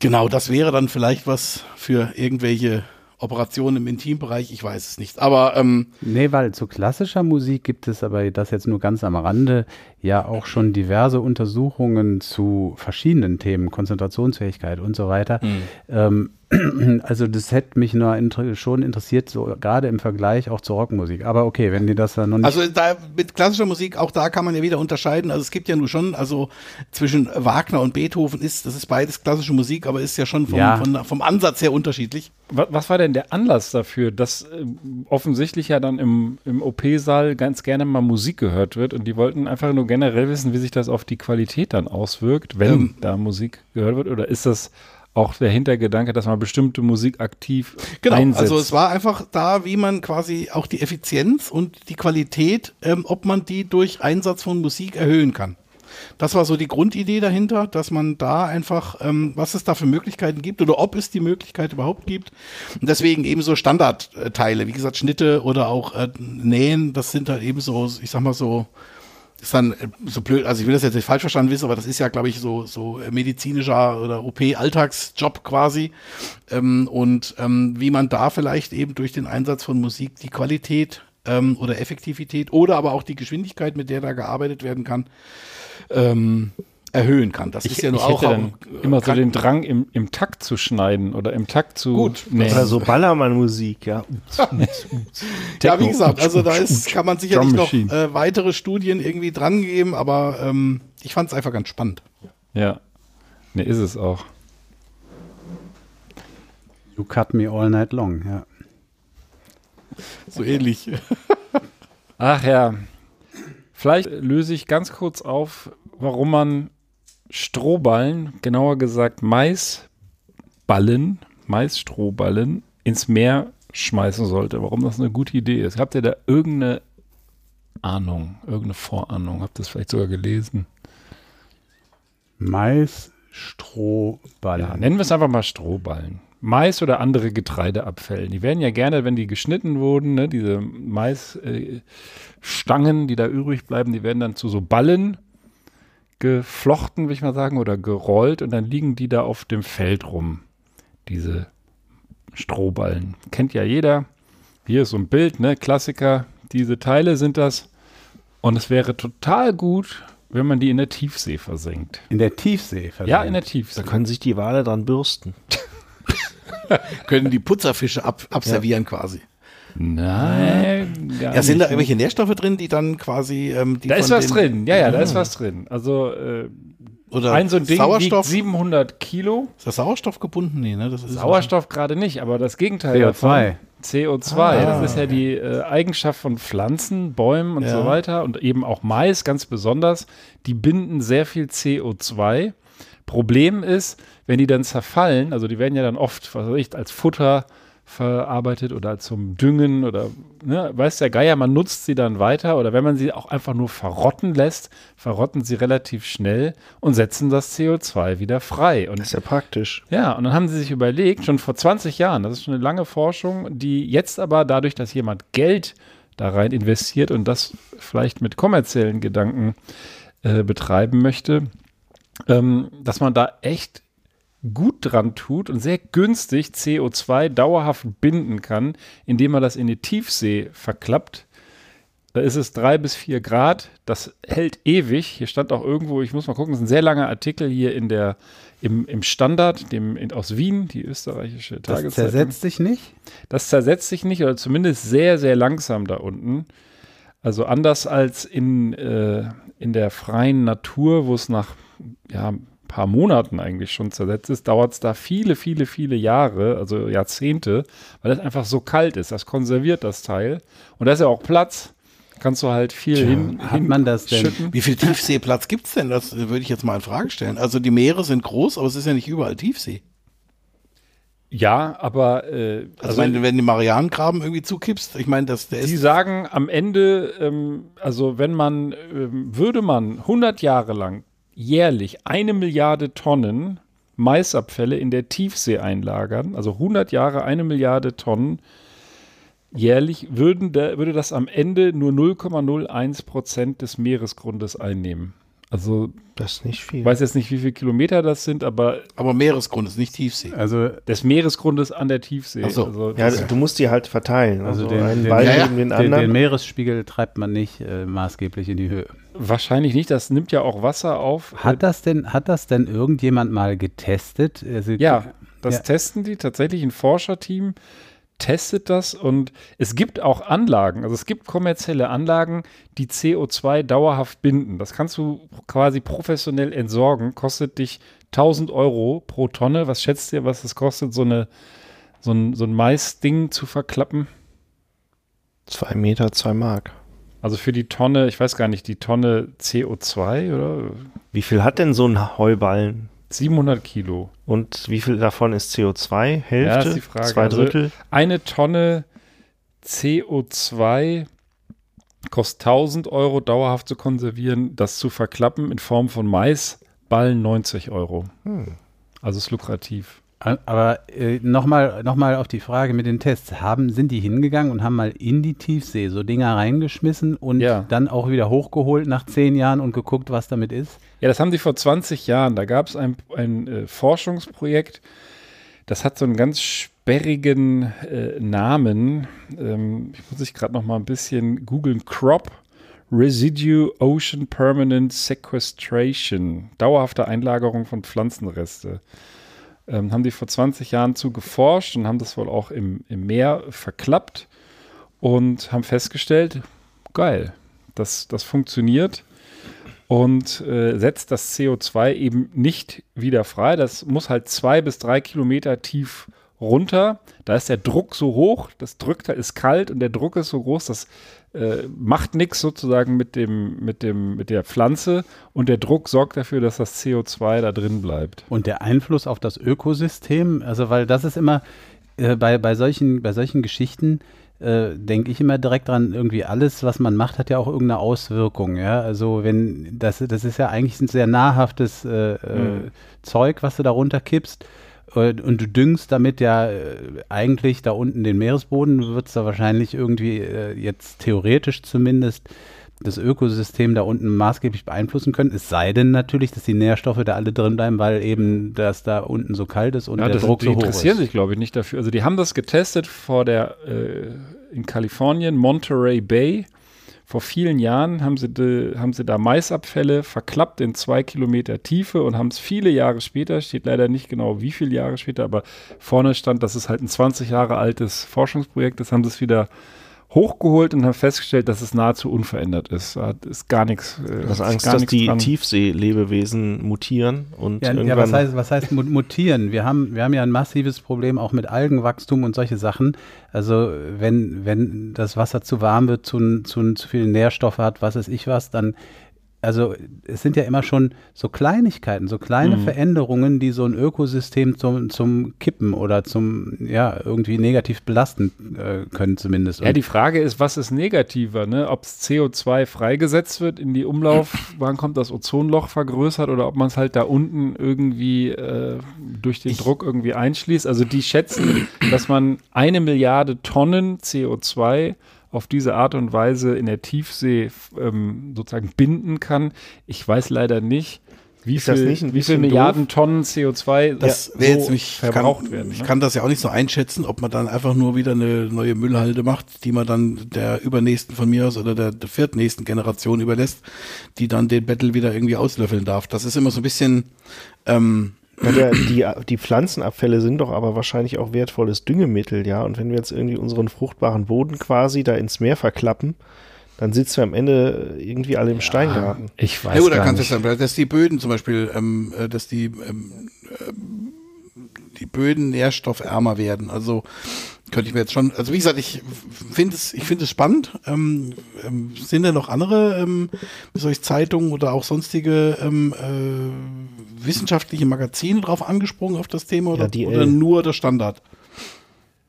genau, das wäre dann vielleicht was für irgendwelche Operationen im Intimbereich, ich weiß es nicht. Aber ähm, Nee, weil zu klassischer Musik gibt es aber das jetzt nur ganz am Rande ja auch schon diverse Untersuchungen zu verschiedenen Themen, Konzentrationsfähigkeit und so weiter. Ähm, *clears throat* also das hätte mich nur inter schon interessiert, so gerade im Vergleich auch zur Rockmusik. Aber okay, wenn die das dann noch nicht. Also da mit klassischer Musik, auch da kann man ja wieder unterscheiden. Also es gibt ja nur schon, also zwischen Wagner und Beethoven ist, das ist beides klassische Musik, aber ist ja schon vom, Ja. von, vom Ansatz her unterschiedlich. Was, was war denn der Anlass dafür, dass ähm, offensichtlich ja dann im, im OP-Saal ganz gerne mal Musik gehört wird und die wollten einfach nur generell wissen, wie sich das auf die Qualität dann auswirkt, wenn Ähm. da Musik gehört wird? Oder ist das auch der Hintergedanke, dass man bestimmte Musik aktiv Genau, einsetzt? also es war einfach da, wie man quasi auch die Effizienz und die Qualität, ähm, ob man die durch Einsatz von Musik erhöhen kann. Das war so die Grundidee dahinter, dass man da einfach, ähm, was es da für Möglichkeiten gibt oder ob es die Möglichkeit überhaupt gibt. Und deswegen eben so Standardteile, wie gesagt, Schnitte oder auch äh, Nähen, das sind halt eben so, ich sag mal so, ist dann äh, so blöd, also ich will das jetzt nicht falsch verstanden wissen, aber das ist ja, glaube ich, so, so äh, medizinischer oder OP-Alltagsjob quasi. Ähm, und ähm, wie man da vielleicht eben durch den Einsatz von Musik die Qualität ähm, oder Effektivität oder aber auch die Geschwindigkeit, mit der da gearbeitet werden kann, ähm, erhöhen kann. Das ist ja nur ich auch hätte dann äh, immer so den Drang, im, im Takt zu schneiden oder im Takt zu Gut, nähen. Oder so Ballermann-Musik, ja. *laughs* Ja, wie gesagt, also da ist, kann man sicherlich noch äh, weitere Studien irgendwie dran geben, aber ähm, ich fand es einfach ganz spannend. Ja. Ne, ist es auch. You cut me all night long, ja. So ähnlich. Ach ja. Vielleicht löse ich ganz kurz auf, warum man Strohballen, genauer gesagt Maisballen, Maisstrohballen ins Meer schmeißen sollte. Warum das eine gute Idee ist. Habt ihr da irgendeine Ahnung, irgendeine Vorahnung? Habt ihr das vielleicht sogar gelesen? Mais, Strohball. Ja, nennen wir es einfach mal Strohballen. Mais oder andere Getreideabfälle. Die werden ja gerne, wenn die geschnitten wurden, ne, diese Maisstangen, äh, die da übrig bleiben, die werden dann zu so Ballen geflochten, will ich mal sagen, oder gerollt und dann liegen die da auf dem Feld rum. Diese Strohballen. Kennt ja jeder. Hier ist so ein Bild, ne? Klassiker. Diese Teile sind das. Und es wäre total gut, wenn man die in der Tiefsee versenkt. In der Tiefsee. Ja, versenkt. in der Tiefsee. Da können sich die Wale dran bürsten. *laughs* Können die Putzerfische ab, abservieren quasi. Nein, gar Ja, sind da irgendwelche Nährstoffe drin, die dann quasi. Ähm, die Da ist was drin. Ja, ja, da ist was drin. Also äh, Oder ein so ein Ding Sauerstoff. wiegt 700 Kilo. Ist das Sauerstoff gebunden? Nee, ne? Das ist Sauerstoff gerade nicht, aber das Gegenteil CO2. davon. CO2. das ist ja die äh, Eigenschaft von Pflanzen, Bäumen und Ja. so weiter und eben auch Mais ganz besonders. Die binden sehr viel CO2. Problem ist, wenn die dann zerfallen, also die werden ja dann oft, was weiß ich, als Futter verarbeitet oder zum Düngen oder, ne, weiß der Geier, man nutzt sie dann weiter oder wenn man sie auch einfach nur verrotten lässt, verrotten sie relativ schnell und setzen das CO2 wieder frei. Und Das ist ja praktisch. ja, und dann haben sie sich überlegt, schon vor 20 Jahren, das ist schon eine lange Forschung, die jetzt aber dadurch, dass jemand Geld da rein investiert und das vielleicht mit kommerziellen Gedanken äh, betreiben möchte, ähm, dass man da echt gut dran tut und sehr günstig CO2 dauerhaft binden kann, indem man das in die Tiefsee verklappt. Da ist es drei bis vier Grad. Das hält ewig. Hier stand auch irgendwo, ich muss mal gucken, das ist ein sehr langer Artikel hier in der, im, im Standard, dem in, aus Wien, die österreichische Das Tageszeitung. zersetzt sich nicht? Das zersetzt sich nicht oder zumindest sehr, sehr langsam da unten. Also anders als in, äh, in der freien Natur, wo es nach ja, paar Monaten eigentlich schon zersetzt ist, dauert es da viele, viele, viele Jahre, also Jahrzehnte, weil es einfach so kalt ist. Das konserviert das Teil. Und da ist ja auch Platz. Kannst du halt viel hin, hat man das denn? schütten. Wie viel Tiefseeplatz gibt's denn? Das würde ich jetzt mal in Frage stellen. Also die Meere sind groß, aber es ist ja nicht überall Tiefsee. Ja, aber äh, Also, wenn, wenn du den Marianengraben irgendwie zukippst, ich meine, das, der Die ist sagen am Ende, ähm, also wenn man, ähm, würde man 100 Jahre lang jährlich eine Milliarde Tonnen Maisabfälle in der Tiefsee einlagern, also 100 Jahre eine Milliarde Tonnen jährlich, würden der, würde das am Ende nur 0,01 Prozent des Meeresgrundes einnehmen. Also Das ist nicht viel. ich weiß jetzt nicht, wie viele Kilometer das sind, aber aber Meeresgrund ist nicht Tiefsee. Also des Meeresgrundes an der Tiefsee. Ach so. also ja, du musst die halt verteilen. Also Also, den- einen den- Ja, den den, anderen. den Meeresspiegel treibt man nicht äh, maßgeblich in die Höhe. Wahrscheinlich nicht, das nimmt ja auch Wasser auf. Hat das denn, hat das denn irgendjemand mal getestet? Also, Ja, das Ja. testen die tatsächlich. Ein Forscherteam testet das und es gibt auch Anlagen, also es gibt kommerzielle Anlagen, die CO2 dauerhaft binden. Das kannst du quasi professionell entsorgen, kostet dich 1000 Euro pro Tonne. Was schätzt ihr, was es kostet, so, eine, so ein, so ein Maisding zu verklappen? Zwei Meter, zwei Mark. Also für die Tonne, ich weiß gar nicht, die Tonne CO2 oder Wie viel hat denn so ein Heuballen? 700 Kilo. Und wie viel davon ist CO2? Hälfte? Ja, ist die Frage. Zwei Also- Drittel? Eine Tonne CO2 kostet 1000 Euro dauerhaft zu konservieren, das zu verklappen in Form von Maisballen 90 Euro. Also ist lukrativ. Aber äh, nochmal noch mal auf die Frage mit den Tests. Haben, sind die hingegangen und haben mal in die Tiefsee so Dinger reingeschmissen und Ja. dann auch wieder hochgeholt nach zehn Jahren und geguckt, was damit ist? Ja, das haben die vor 20 Jahren. Da gab es ein, ein äh, Forschungsprojekt, das hat so einen ganz sperrigen äh, Namen. Ähm, ich muss ich gerade noch mal ein bisschen googeln. Crop Residue Ocean Permanent Sequestration. Dauerhafte Einlagerung von Pflanzenreste. Ähm, haben die vor 20 Jahren zu geforscht und haben das wohl auch im, im Meer verklappt und haben festgestellt, geil, das, das funktioniert und äh, setzt das CO2 eben nicht wieder frei. Das muss halt zwei bis drei Kilometer tief runter. Da ist der Druck so hoch, das drückt ist kalt und der Druck ist so groß, das äh, macht nichts sozusagen mit dem, mit dem, mit der Pflanze und der Druck sorgt dafür, dass das CO2 da drin bleibt. Und der Einfluss auf das Ökosystem, also weil das ist immer äh, bei, bei, solchen, bei solchen Geschichten, äh, denke ich immer direkt dran, irgendwie alles, was man macht, hat ja auch irgendeine Auswirkung. Ja? Also wenn, das, das ist ja eigentlich ein sehr nahrhaftes äh, äh, Zeug, was du da runterkippst. Und, du düngst damit ja äh, eigentlich da unten den Meeresboden, wird es da wahrscheinlich irgendwie äh, jetzt theoretisch zumindest das Ökosystem da unten maßgeblich beeinflussen können. Es sei denn natürlich, dass die Nährstoffe da alle drin bleiben, weil eben das da unten so kalt ist und Ja, der Druck die so hoch interessieren ist. sich, glaube ich, nicht dafür. Also die haben das getestet vor der äh, in Kalifornien, Monterey Bay. Vor vielen Jahren haben sie, de, haben sie da Maisabfälle verklappt in zwei Kilometer Tiefe und haben es viele Jahre später, steht leider nicht genau wie viele Jahre später, aber vorne stand, das ist halt ein 20 Jahre altes Forschungsprojekt, das haben sie es wieder hochgeholt und haben festgestellt, dass es nahezu unverändert ist. Da ist gar nichts. äh, hast ist Angst, dass die dran. Tiefseelebewesen mutieren und Ja, ja, irgendwann was heißt, was heißt mu- mutieren? Wir haben, wir haben ja ein massives Problem auch mit Algenwachstum und solche Sachen. Also wenn, wenn das Wasser zu warm wird, zu, zu, zu viele Nährstoffe hat, was weiß ich was, dann also es sind ja immer schon so Kleinigkeiten, so kleine Mhm. Veränderungen, die so ein Ökosystem zum, zum Kippen oder zum, ja, irgendwie negativ belasten äh, können zumindest. Ja, Und die Frage ist, was ist negativer, ne? Ob es CO2 freigesetzt wird in die Umlaufbahn kommt, das Ozonloch vergrößert oder ob man es halt da unten irgendwie äh, durch den Druck irgendwie einschließt. Also die schätzen, dass man eine Milliarde Tonnen CO2 auf diese Art und Weise in der Tiefsee ähm, sozusagen binden kann. Ich weiß leider nicht, wie Ist viel, wie viel Milliarden Tonnen CO2 Das so jetzt nicht, ich verbraucht kann, werden. ich ne? kann das ja auch nicht so einschätzen, ob man dann einfach nur wieder eine neue Müllhalde macht, die man dann der übernächsten von mir aus oder der, der viertnächsten Generation überlässt, die dann den Battle wieder irgendwie auslöffeln darf. Das ist immer so ein bisschen, ähm, Ja, der, die, die Pflanzenabfälle sind doch aber wahrscheinlich auch wertvolles Düngemittel, ja. Und wenn wir jetzt irgendwie unseren fruchtbaren Boden quasi da ins Meer verklappen, dann sitzen wir am Ende irgendwie alle im Steingarten. Ich weiß ja da gar kann es nicht. sein, dass die Böden zum Beispiel, ähm, äh, dass die, ähm, ähm, die Böden nährstoffärmer werden. Also könnte ich mir jetzt schon, also wie gesagt, ich finde es, ich finde es spannend. Ähm, ähm, sind da noch andere, ähm, ich Zeitungen oder auch sonstige ähm, äh, wissenschaftliche Magazine drauf angesprungen auf das Thema oder, die oder L. nur der Standard?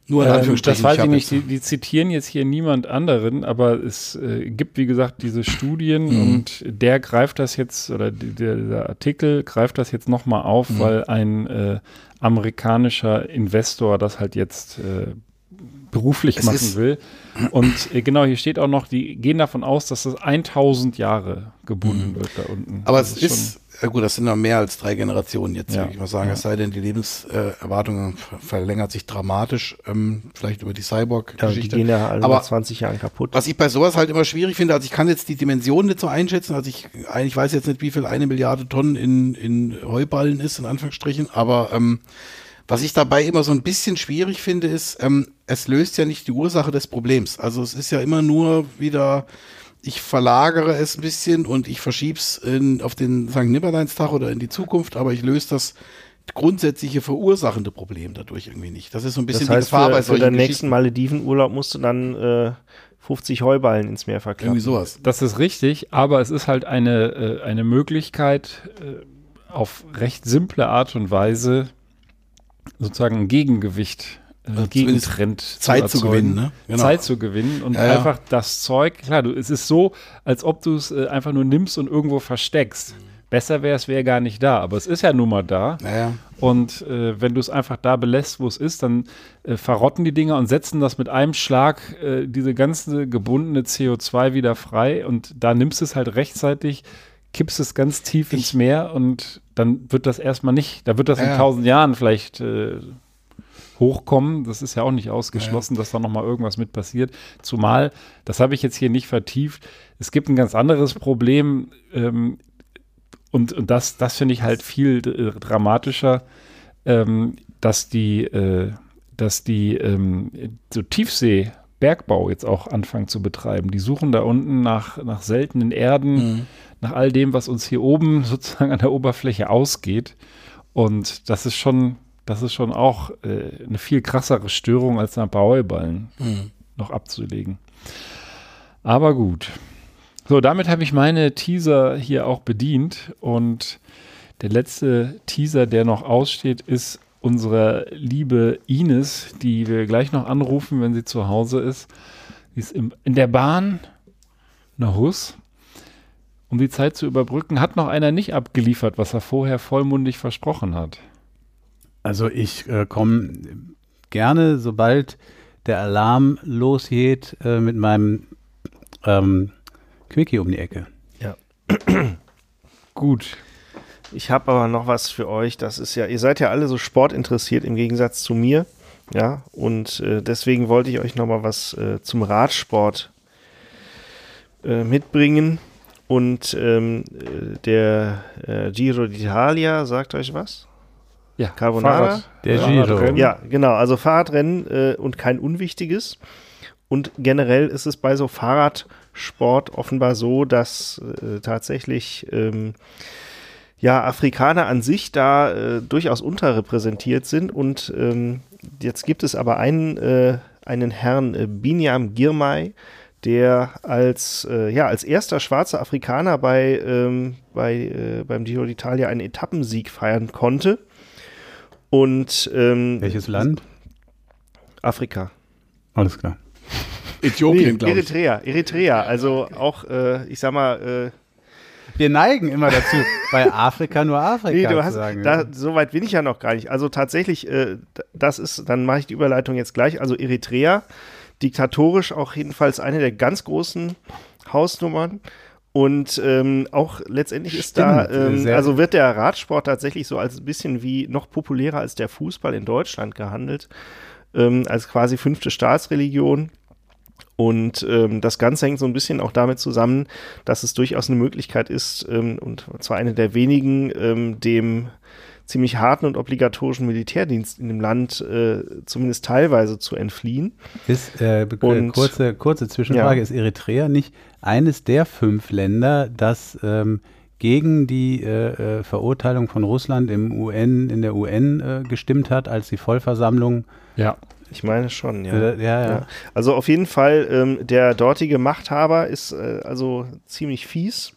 Nur in Ähm, Anführungsstrichen. das weiß ich nicht, die, die zitieren jetzt hier niemand anderen, aber es äh, gibt, wie gesagt, diese Studien Mhm. und der greift das jetzt, oder die, der, der Artikel greift das jetzt nochmal auf, Mhm. weil ein äh, amerikanischer Investor das halt jetzt äh, beruflich Es machen will. Und äh, genau, hier steht auch noch, die gehen davon aus, dass das 1000 Jahre gebunden wird da unten. Mhm. Aber Das es ist, ja gut, das sind noch mehr als drei Generationen jetzt, Ja. würde ich mal sagen. Ja. Es sei denn, die Lebenserwartung ver- verlängert sich dramatisch, ähm, vielleicht über die Ja, die Cyborg-Geschichte. gehen ja alle Aber nach 20 Jahren kaputt. was ich bei sowas halt immer schwierig finde, also ich kann jetzt die Dimensionen nicht so einschätzen, also ich eigentlich weiß jetzt nicht, wie viel eine Milliarde Tonnen in, in Heuballen ist, in Anführungsstrichen, aber ähm, was ich dabei immer so ein bisschen schwierig finde, ist, ähm, es löst ja nicht die Ursache des Problems. Also es ist ja immer nur wieder, ich verlagere es ein bisschen und ich verschieb's in, auf den St. Nimmerleinstag oder in die Zukunft, aber ich löse das grundsätzliche verursachende Problem dadurch irgendwie nicht. Das ist so ein bisschen das heißt, die Gefahr bei für, für solchen deinen nächsten. Maledivenurlaub musst du dann äh, 50 Heuballen ins Meer verklappen. Irgendwie sowas. Das ist richtig, aber es ist halt eine, äh, eine Möglichkeit, äh, auf recht simple Art und Weise sozusagen ein Gegengewicht, äh, Also Gegentrend Zeit zu erzeugen. gewinnen, ne? Genau. Zeit zu gewinnen und Ja, ja. einfach das Zeug, klar, du, es ist so, als ob du es äh, einfach nur nimmst und irgendwo versteckst. Besser wäre es, wäre gar nicht da, aber es ist ja nun mal da. Naja. Und äh, wenn du es einfach da belässt, wo es ist, dann äh, verrotten die Dinger und setzen das mit einem Schlag äh, diese ganze gebundene CO2 wieder frei und da nimmst du es halt rechtzeitig, kippst es ganz tief ins Meer und dann wird das erstmal nicht, da wird das in Ja. tausend Jahren vielleicht äh, hochkommen. Das ist ja auch nicht ausgeschlossen, dass da nochmal irgendwas mit passiert. Zumal, das habe ich jetzt hier nicht vertieft, es gibt ein ganz anderes Problem, ähm, und, und das, das finde ich halt viel äh, dramatischer, ähm, dass die, äh, dass die ähm, so Tiefsee-Bergbau jetzt auch anfangen zu betreiben. Die suchen da unten nach, nach seltenen Erden, nach all dem, was uns hier oben *laughs* sozusagen an der Oberfläche ausgeht. Und das ist schon, das ist schon auch äh, eine viel krassere Störung als nach Heuballen noch abzulegen. Aber gut. So, damit habe ich meine Teaser hier auch bedient und der letzte Teaser, der noch aussteht, ist unsere liebe Ines, die wir gleich noch anrufen, wenn sie zu Hause ist. Sie ist im, in der Bahn nach Hus. Um die Zeit zu überbrücken, hat noch einer nicht abgeliefert, was er vorher vollmundig versprochen hat. Also ich äh, komme gerne, sobald der Alarm losgeht, äh, mit meinem ähm, Quickie um die Ecke. *clears throat* Gut. Ich habe aber noch was für euch. Das ist ja, ihr seid ja alle so sportinteressiert im Gegensatz zu mir. Ja, und äh, deswegen wollte ich euch noch mal was äh, zum Radsport äh, mitbringen. Und ähm, äh, der äh, Giro d'Italia sagt euch was? Ja, Carbonara? Fahrrad- Der. Giro. Ja, genau. Also Fahrradrennen äh, und kein unwichtiges. Und generell ist es bei so Fahrradsport offenbar so, dass äh, tatsächlich ähm, ja Afrikaner an sich da äh, durchaus unterrepräsentiert sind. Und ähm, jetzt gibt es aber einen, äh, einen Herrn äh, Binyam Girmay, der als, äh, ja, als erster schwarzer Afrikaner bei, ähm, bei, äh, beim Giro d'Italia einen Etappensieg feiern konnte. Und ähm, Welches Land? Afrika. Alles klar. Äthiopien, Nee, glaube ich. Eritrea, Eritrea. Also auch, äh, ich sag mal, äh, Wir neigen immer dazu, bei Afrika nur Afrika Nee, du zu hast, sagen. da, so weit bin ich ja noch gar nicht. Also tatsächlich, äh, das ist, dann mache ich die Überleitung jetzt gleich. Also Eritrea, diktatorisch auch jedenfalls eine der ganz großen Hausnummern. Und ähm, auch letztendlich ist da, ähm, also wird der Radsport tatsächlich so als ein bisschen wie noch populärer als der Fußball in Deutschland gehandelt, ähm, als quasi fünfte Staatsreligion. Und ähm, das Ganze hängt so ein bisschen auch damit zusammen, dass es durchaus eine Möglichkeit ist, ähm, und zwar eine der wenigen, ähm, dem ziemlich harten und obligatorischen Militärdienst in dem Land äh, zumindest teilweise zu entfliehen. Ist, äh, be- Und- kurze, kurze Zwischenfrage, Ja. ist Eritrea nicht eines der fünf Länder, das ähm, gegen die äh, äh, Verurteilung von Russland im UN, in der UN äh, gestimmt hat, als die Vollversammlung? Ja. Ich meine schon, ja. Äh, ja, ja. Ja. Also auf jeden Fall, ähm, der dortige Machthaber ist äh, also ziemlich fies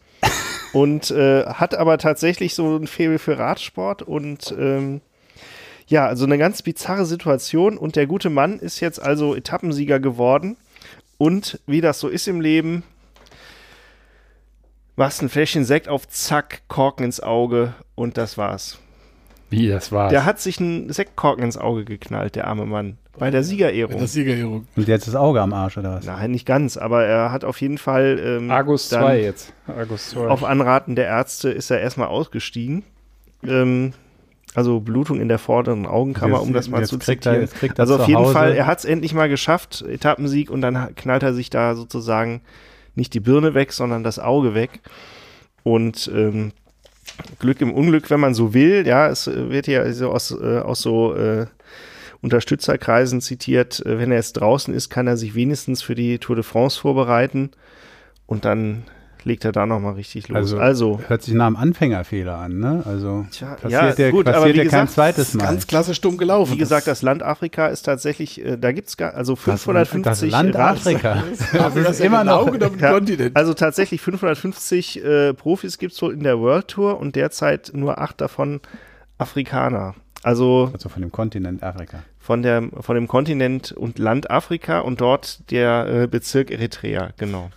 und äh, hat aber tatsächlich so ein Faible für Radsport und ähm, ja, also eine ganz bizarre Situation und der gute Mann ist jetzt also Etappensieger geworden und wie das so ist im Leben, machst ein Fläschchen Sekt auf, zack, Korken ins Auge und das war's. Wie, das war's. Der hat sich einen Sektkorken ins Auge geknallt, der arme Mann, bei der Siegerehrung. Das Siegerehrung. Und jetzt das Auge am Arsch, oder was? Nein, nicht ganz, aber er hat auf jeden Fall ähm, Argus dann 2 jetzt. Argus 2. auf Anraten der Ärzte ist er erstmal ausgestiegen. Ähm, also Blutung in der vorderen Augenkammer, Jetzt- um das mal jetzt zu kriegt er- zitieren. jetzt kriegt er also auf zu jeden Hause- Fall, er hat es endlich mal geschafft, Etappensieg, und dann knallt er sich da sozusagen nicht die Birne weg, sondern das Auge weg. Und ähm, Glück im Unglück, wenn man so will, ja, es wird ja so aus, äh, aus so äh, Unterstützerkreisen zitiert, äh, wenn er jetzt draußen ist, kann er sich wenigstens für die Tour de France vorbereiten und dann legt er da nochmal richtig los. Also, Also, hört sich nach einem Anfängerfehler an, ne? Also Tja, passiert ja, der, gut, aber passiert ja kein gesagt, zweites Mal. Ganz klassisch dumm gelaufen. wie gesagt, das Land Afrika ist tatsächlich, äh, da gibt es also das, 550 das Land Afrika. *laughs* das ist immer noch einem Ja, Kontinent. Also tatsächlich 550 äh, Profis gibt es wohl in der World Tour und derzeit nur acht davon Afrikaner. Also Also von dem Kontinent Afrika. von, der, von dem Kontinent und Land Afrika und dort der äh, Bezirk Eritrea, genau.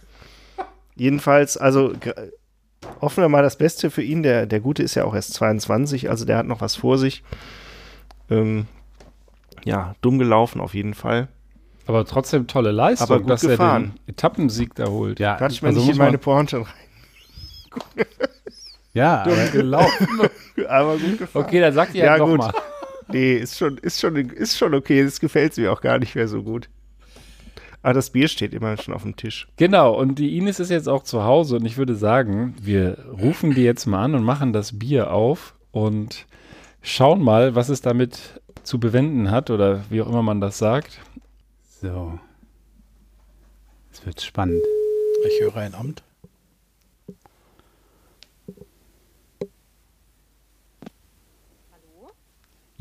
*laughs* Jedenfalls, also hoffen wir mal das Beste für ihn. Der, der Gute ist ja auch erst 22, also der hat noch was vor sich. Ähm, ja, dumm gelaufen auf jeden Fall. Aber trotzdem tolle Leistung, Aber gut dass gefahren. er den Etappensieg da holt. Ja, Quatsch mir also nicht in meine Pointe rein. *laughs* ja *laughs* aber, gelaufen. *laughs* Aber gut gefahren. Okay, dann sagt ihr Ja, ja, gut. nochmal. *laughs* Nee, ist schon, ist schon, ist schon okay. Das gefällt mir auch gar nicht mehr so gut. Aber das Bier steht immer schon auf dem Tisch. Genau, und die Ines ist jetzt auch zu Hause und ich würde sagen, wir rufen die jetzt mal an und machen das Bier auf und schauen mal, was es damit zu bewenden hat oder wie auch immer man das sagt. so. Es wird spannend. Ich höre ein Amt.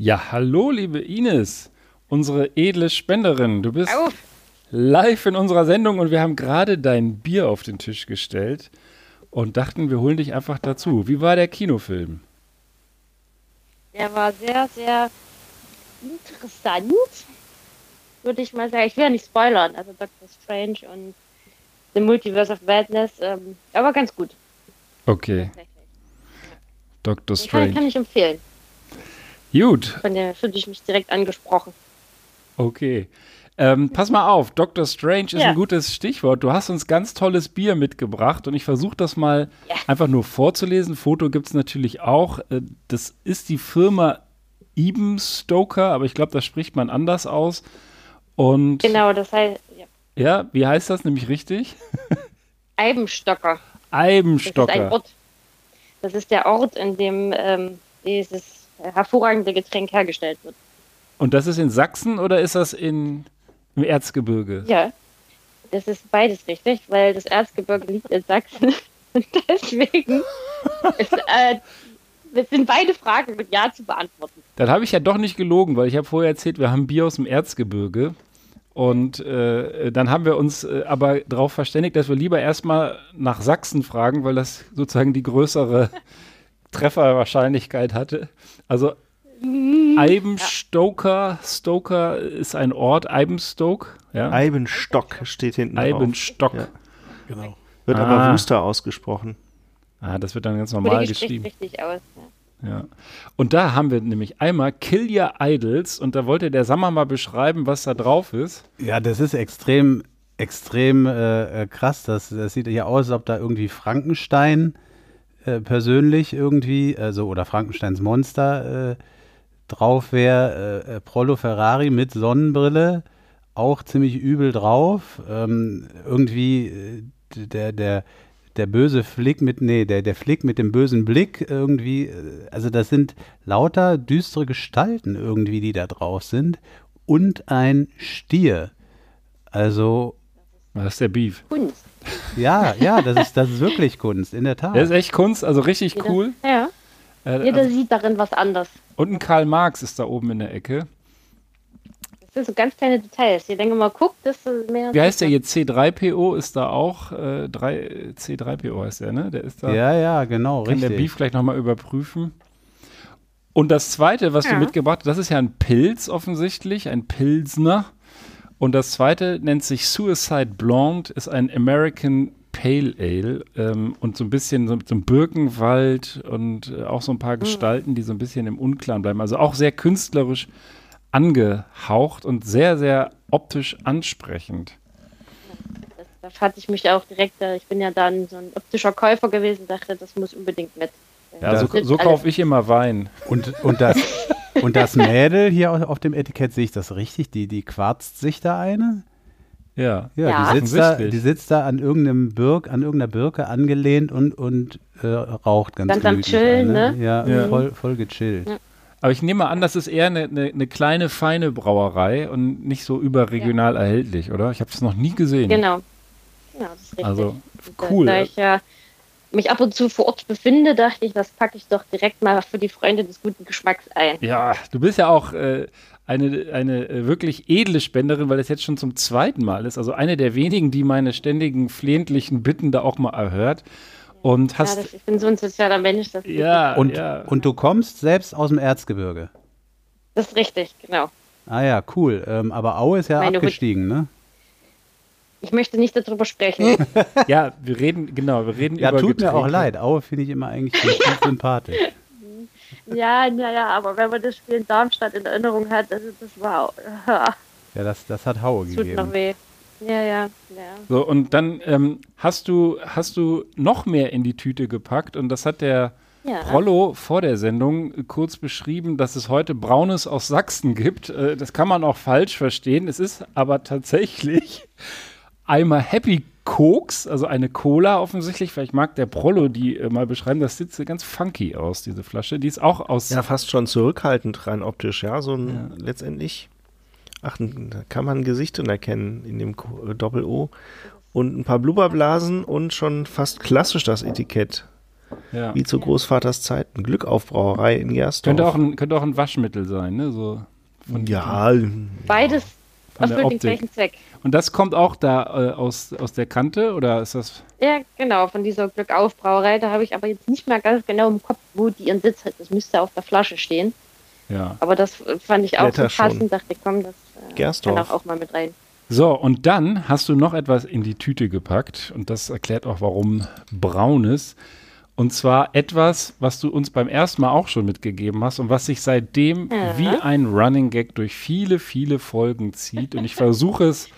Ja, hallo, liebe Ines, unsere edle Spenderin. Du bist live in unserer Sendung und wir haben gerade dein Bier auf den Tisch gestellt und dachten, wir holen dich einfach dazu. Wie war der Kinofilm? Der war sehr, sehr interessant, würde ich mal sagen. Ich will ja nicht spoilern, also Doctor Strange und The Multiverse of Madness, ähm, aber ganz gut. Okay. Dr. Den kann, kann Strange. ich empfehlen. Gut, Von der fühlte ich mich direkt angesprochen. Okay. Ähm, pass mal auf, Dr. Strange ist Ja. ein gutes Stichwort. Du hast uns ganz tolles Bier mitgebracht und ich versuche das mal Ja. einfach nur vorzulesen. Foto gibt es natürlich auch. Äh, Das ist die Firma Eben Stoker, aber ich glaube, das spricht man anders aus. Und Genau, das heißt, ja. ja, wie heißt das nämlich richtig? *laughs* Eibenstocker. Das ist ein Eibenstocker. Ort. Das ist der Ort, in dem ähm, dieses hervorragende Getränk hergestellt wird. Und das ist in Sachsen oder ist das in, im Erzgebirge? Ja, das ist beides richtig, weil das Erzgebirge liegt in Sachsen. *laughs* Und deswegen ist, äh, das sind beide Fragen mit Ja zu beantworten. Dann habe ich ja doch nicht gelogen, weil ich habe vorher erzählt, wir haben Bier aus dem Erzgebirge. Und äh, dann haben wir uns äh, aber darauf verständigt, dass wir lieber erstmal nach Sachsen fragen, weil das sozusagen die größere Trefferwahrscheinlichkeit hatte. Also Eibenstoker, Stoker ist ein Ort, Eibenstoke, ja? Eibenstock steht hinten Eibenstock. Ja. Genau. Wird Ah. aber Wooster ausgesprochen. Ah, das wird dann ganz normal geschrieben. richtig aus. Ja. Ja. Und da haben wir nämlich einmal Kill Your Idols und da wollte der Sammer mal beschreiben, was da drauf ist. Ja, das ist extrem, extrem äh, äh, krass. Das, das sieht ja aus, als ob da irgendwie Frankenstein äh, persönlich irgendwie, also oder Frankensteins Monster äh, drauf wäre. Äh, äh, Prollo Ferrari mit Sonnenbrille, auch ziemlich übel drauf. Ähm, irgendwie der, der, der böse Flick mit, nee, der, der Flick mit dem bösen Blick irgendwie, also das sind lauter düstere Gestalten irgendwie, die da drauf sind. Und ein Stier. Also, Das ist der Beef. Kunst. ja, ja, das ist, das ist wirklich Kunst, in der Tat. Der ist echt Kunst, also richtig Jeder, cool. Ja. Äh, Jeder also, sieht darin was anderes. und ein Karl Marx ist da oben in der Ecke. Das sind so ganz kleine Details. Je länger man guckt, desto mehr. Wie heißt der jetzt? C3PO ist da auch. Äh, 3, C3PO heißt der, ne? Der ist da. ja, ja, genau, Kann richtig. der Beef gleich nochmal überprüfen. Und das zweite, was du Ja. mitgebracht hast, das ist ja ein Pilz offensichtlich, ein Pilsner. Und das zweite nennt sich Suicide Blonde, ist ein American Pale Ale ähm, und so ein bisschen so mit so einem Birkenwald und äh, auch so ein paar Gestalten, die so ein bisschen im Unklaren bleiben. Also auch sehr künstlerisch angehaucht und sehr, sehr optisch ansprechend. Das, da fand ich mich auch direkt, äh, ich bin ja dann so ein optischer Käufer gewesen, dachte, das muss unbedingt mit. Ja, so, so kaufe ich immer Wein. Und, und, das, *laughs* und das Mädel hier auf, dem Etikett, sehe ich das richtig? Die, die quarzt sich da eine? Ja. Ja, Ja. Die, sitzt da, die sitzt da an irgendeinem Birk, an irgendeiner Birke angelehnt und, und äh, raucht ganz Ganz am Chillen, eine. ne? Ja, Ja. Voll, voll gechillt. Ja. Aber ich nehme an, das ist eher eine, eine, eine kleine, feine Brauerei und nicht so überregional erhältlich, oder? Ich habe es noch nie gesehen. Genau. Genau, das ist richtig. Also, cool. Da ich ja mich ab und zu vor Ort befinde, dachte ich, das packe ich doch direkt mal für die Freunde des guten Geschmacks ein. Ja, du bist ja auch äh, eine, eine äh, wirklich edle Spenderin, weil das jetzt schon zum zweiten Mal ist. Also eine der wenigen, die meine ständigen flehentlichen Bitten da auch mal erhört. Und Ja, hast. das, ich bin so ein sozialer Mensch, das, Ja, Und, ja. und du kommst selbst aus dem Erzgebirge. das ist richtig, genau. Ah ja, cool. Ähm, aber Aue ist ja Meine Hut- abgestiegen, ne? Ich möchte nicht darüber sprechen. *laughs* ja, wir reden, genau, wir reden Ja, über tut mir Getränke. auch leid. Aue finde ich immer eigentlich ganz *laughs* sympathisch. ja, naja, aber wenn man das Spiel in Darmstadt in Erinnerung hat, also das war, ja, Ja, das, das hat Haue tut noch gegeben. weh. Ja, ja, ja. So, und dann ähm, hast du, hast du noch mehr in die Tüte gepackt und das hat der ja. Prollo vor der Sendung kurz beschrieben, dass es heute Braunes aus Sachsen gibt. Äh, das kann man auch falsch verstehen. Es ist aber tatsächlich einmal Happy Koks, also eine Cola offensichtlich. Vielleicht mag der Prollo die äh, mal beschreiben. Das sieht so ganz funky aus, diese Flasche. Die ist auch aus. Ja, fast schon zurückhaltend rein optisch, ja, so ein letztendlich. Ach, da kann man Gesichter erkennen in dem äh, Doppel-O. Und ein paar Blubberblasen und schon fast klassisch das Etikett. ja. Wie zu Großvaters Zeiten. Glückaufbrauerei in Gersdorf. Könnte, auch ein, könnte auch ein Waschmittel sein, ne? So von ja, Beides Von der erfüllt den Optik. gleichen Zweck. Und das kommt auch da äh, aus, aus der Kante oder ist das. Ja, genau, von dieser Glückaufbrauerei. Da habe ich aber jetzt nicht mehr ganz genau im Kopf, wo die ihren Sitz hat. Das müsste auf der Flasche stehen. Ja. Aber das äh, fand ich auch so Blätter schon. passend. Dachte, komm, das äh, kann auch, auch mal mit rein. So, und dann hast du noch etwas in die Tüte gepackt und das erklärt auch, warum braunes. Und zwar etwas, was du uns beim ersten Mal auch schon mitgegeben hast und was sich seitdem Ja. wie ein Running Gag durch viele, viele Folgen zieht. Und ich versuche es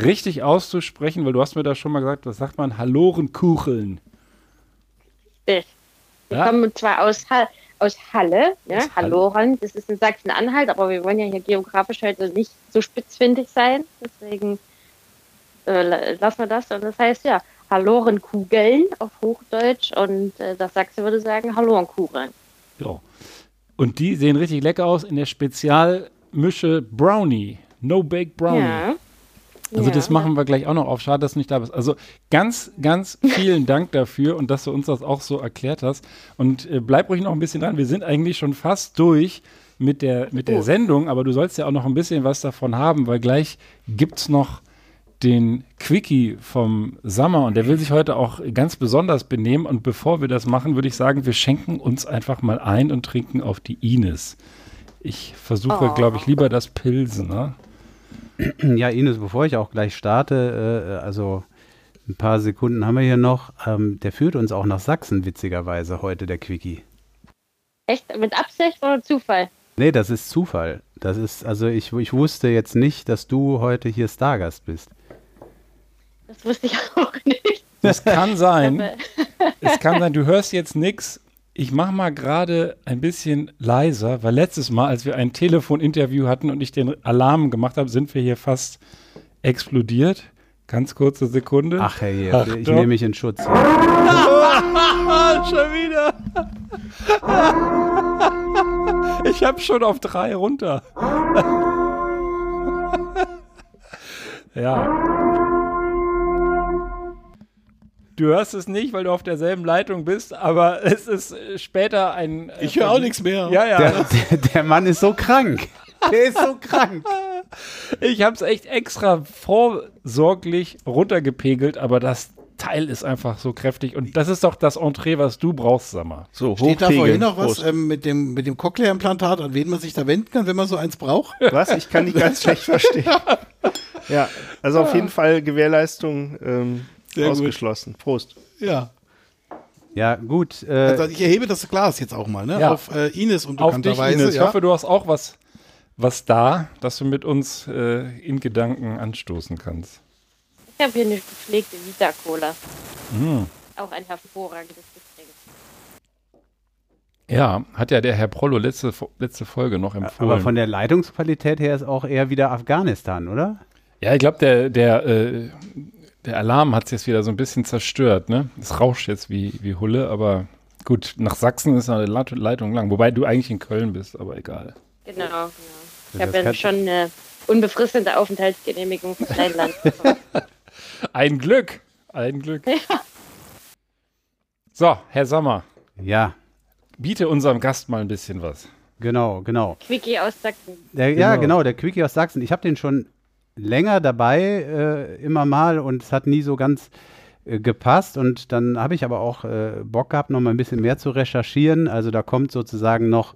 richtig auszusprechen, weil du hast mir da schon mal gesagt, was sagt man? Hallorenkucheln. Ich. Wir Ja? kommen zwar aus, ha aus Halle, ja, Aus. Halloran, das ist in Sachsen-Anhalt, aber wir wollen ja hier geografisch heute nicht so spitzfindig sein. Deswegen äh, la- lassen wir das. Und das heißt ja Hallorenkugeln auf Hochdeutsch und äh, das Sachse würde sagen Hallorenkugeln. Ja. Und die sehen richtig lecker aus in der Spezialmische Brownie. No Bake Brownie. Ja. Also ja. das machen wir gleich auch noch auf. Schade, dass du nicht da bist. Also ganz, ganz vielen *laughs* Dank dafür und dass du uns das auch so erklärt hast. Und äh, bleib ruhig noch ein bisschen dran. Wir sind eigentlich schon fast durch mit der, mit der Oh. Sendung, aber du sollst ja auch noch ein bisschen was davon haben, weil gleich gibt es noch den Quickie vom Sommer und der will sich heute auch ganz besonders benehmen. Und bevor wir das machen, würde ich sagen, wir schenken uns einfach mal ein und trinken auf die Ines. Ich versuche, Oh. glaube ich, lieber das Pilsen. Ne? *clears throat* Ja, Ines, bevor ich auch gleich starte, äh, also ein paar Sekunden haben wir hier noch. Ähm, der führt uns auch nach Sachsen, witzigerweise, heute, der Quickie. Echt? Mit Absicht oder Zufall? Nee, das ist Zufall. Das ist, also ich, ich wusste jetzt nicht, dass du heute hier Stargast bist. Das wusste ich auch nicht. Es kann sein, es kann sein, du hörst jetzt nichts. Ich mache mal gerade ein bisschen leiser, weil letztes Mal, als wir ein Telefoninterview hatten und ich den Alarm gemacht habe, sind wir hier fast explodiert. Ganz kurze Sekunde. Ach hey, ich Achtung. nehme mich in Schutz. *laughs* Schon wieder. Ich habe schon auf drei runter. *laughs* ja. Du hörst es nicht, weil du auf derselben Leitung bist, aber *laughs* es ist äh, später ein. äh, Ich höre auch nichts mehr. Ja, ja. Der, der, der Mann ist so krank. Der ist so krank. *laughs* Ich habe es echt extra vorsorglich runtergepegelt, aber das Teil ist einfach so kräftig. Und das ist doch das Entree, was du brauchst, sag mal. So, Steht da vorhin noch was ähm, mit dem, mit dem Cochlea-Implantat, an wen man sich da wenden kann, wenn man so eins braucht? Was? Ich kann dich ganz *laughs* schlecht verstehen. Ja, also auf jeden Fall Gewährleistung ähm, Sehr gut. ausgeschlossen. Prost. Ja. Ja, gut. Äh, Also ich erhebe das Glas jetzt auch mal, ne? Ja. Auf äh, Ines Auf dich, unbekannterweise. Ines. Ich ja. hoffe, du hast auch was, was da, dass du mit uns äh, in Gedanken anstoßen kannst. Ich habe hier eine gepflegte Vita-Cola. Hm. Auch ein hervorragendes Getränk. Ja, hat ja der Herr Prollo letzte, letzte Folge noch empfohlen. aber von der Leitungsqualität her ist auch eher wieder Afghanistan, oder? ja, ich glaube, der, der, äh, der Alarm hat es jetzt wieder so ein bisschen zerstört. Ne? Es rauscht jetzt wie, wie Hulle, aber gut, nach Sachsen ist eine Leit- Leitung lang. Wobei du eigentlich in Köln bist, aber egal. Genau, genau. Ich habe ja schon eine unbefristete Aufenthaltsgenehmigung für dein Land. bekommen. *laughs* Ein Glück, ein Glück. So, Herr Sommer, Ja, biete unserem Gast mal ein bisschen was. genau, genau. Quickie aus Sachsen. Der, Ja, Genau. genau, der Quickie aus Sachsen. Ich habe den schon länger dabei, äh, immer mal, und es hat nie so ganz äh, gepasst. Und dann habe ich aber auch äh, Bock gehabt, noch mal ein bisschen mehr zu recherchieren. Also da kommt sozusagen noch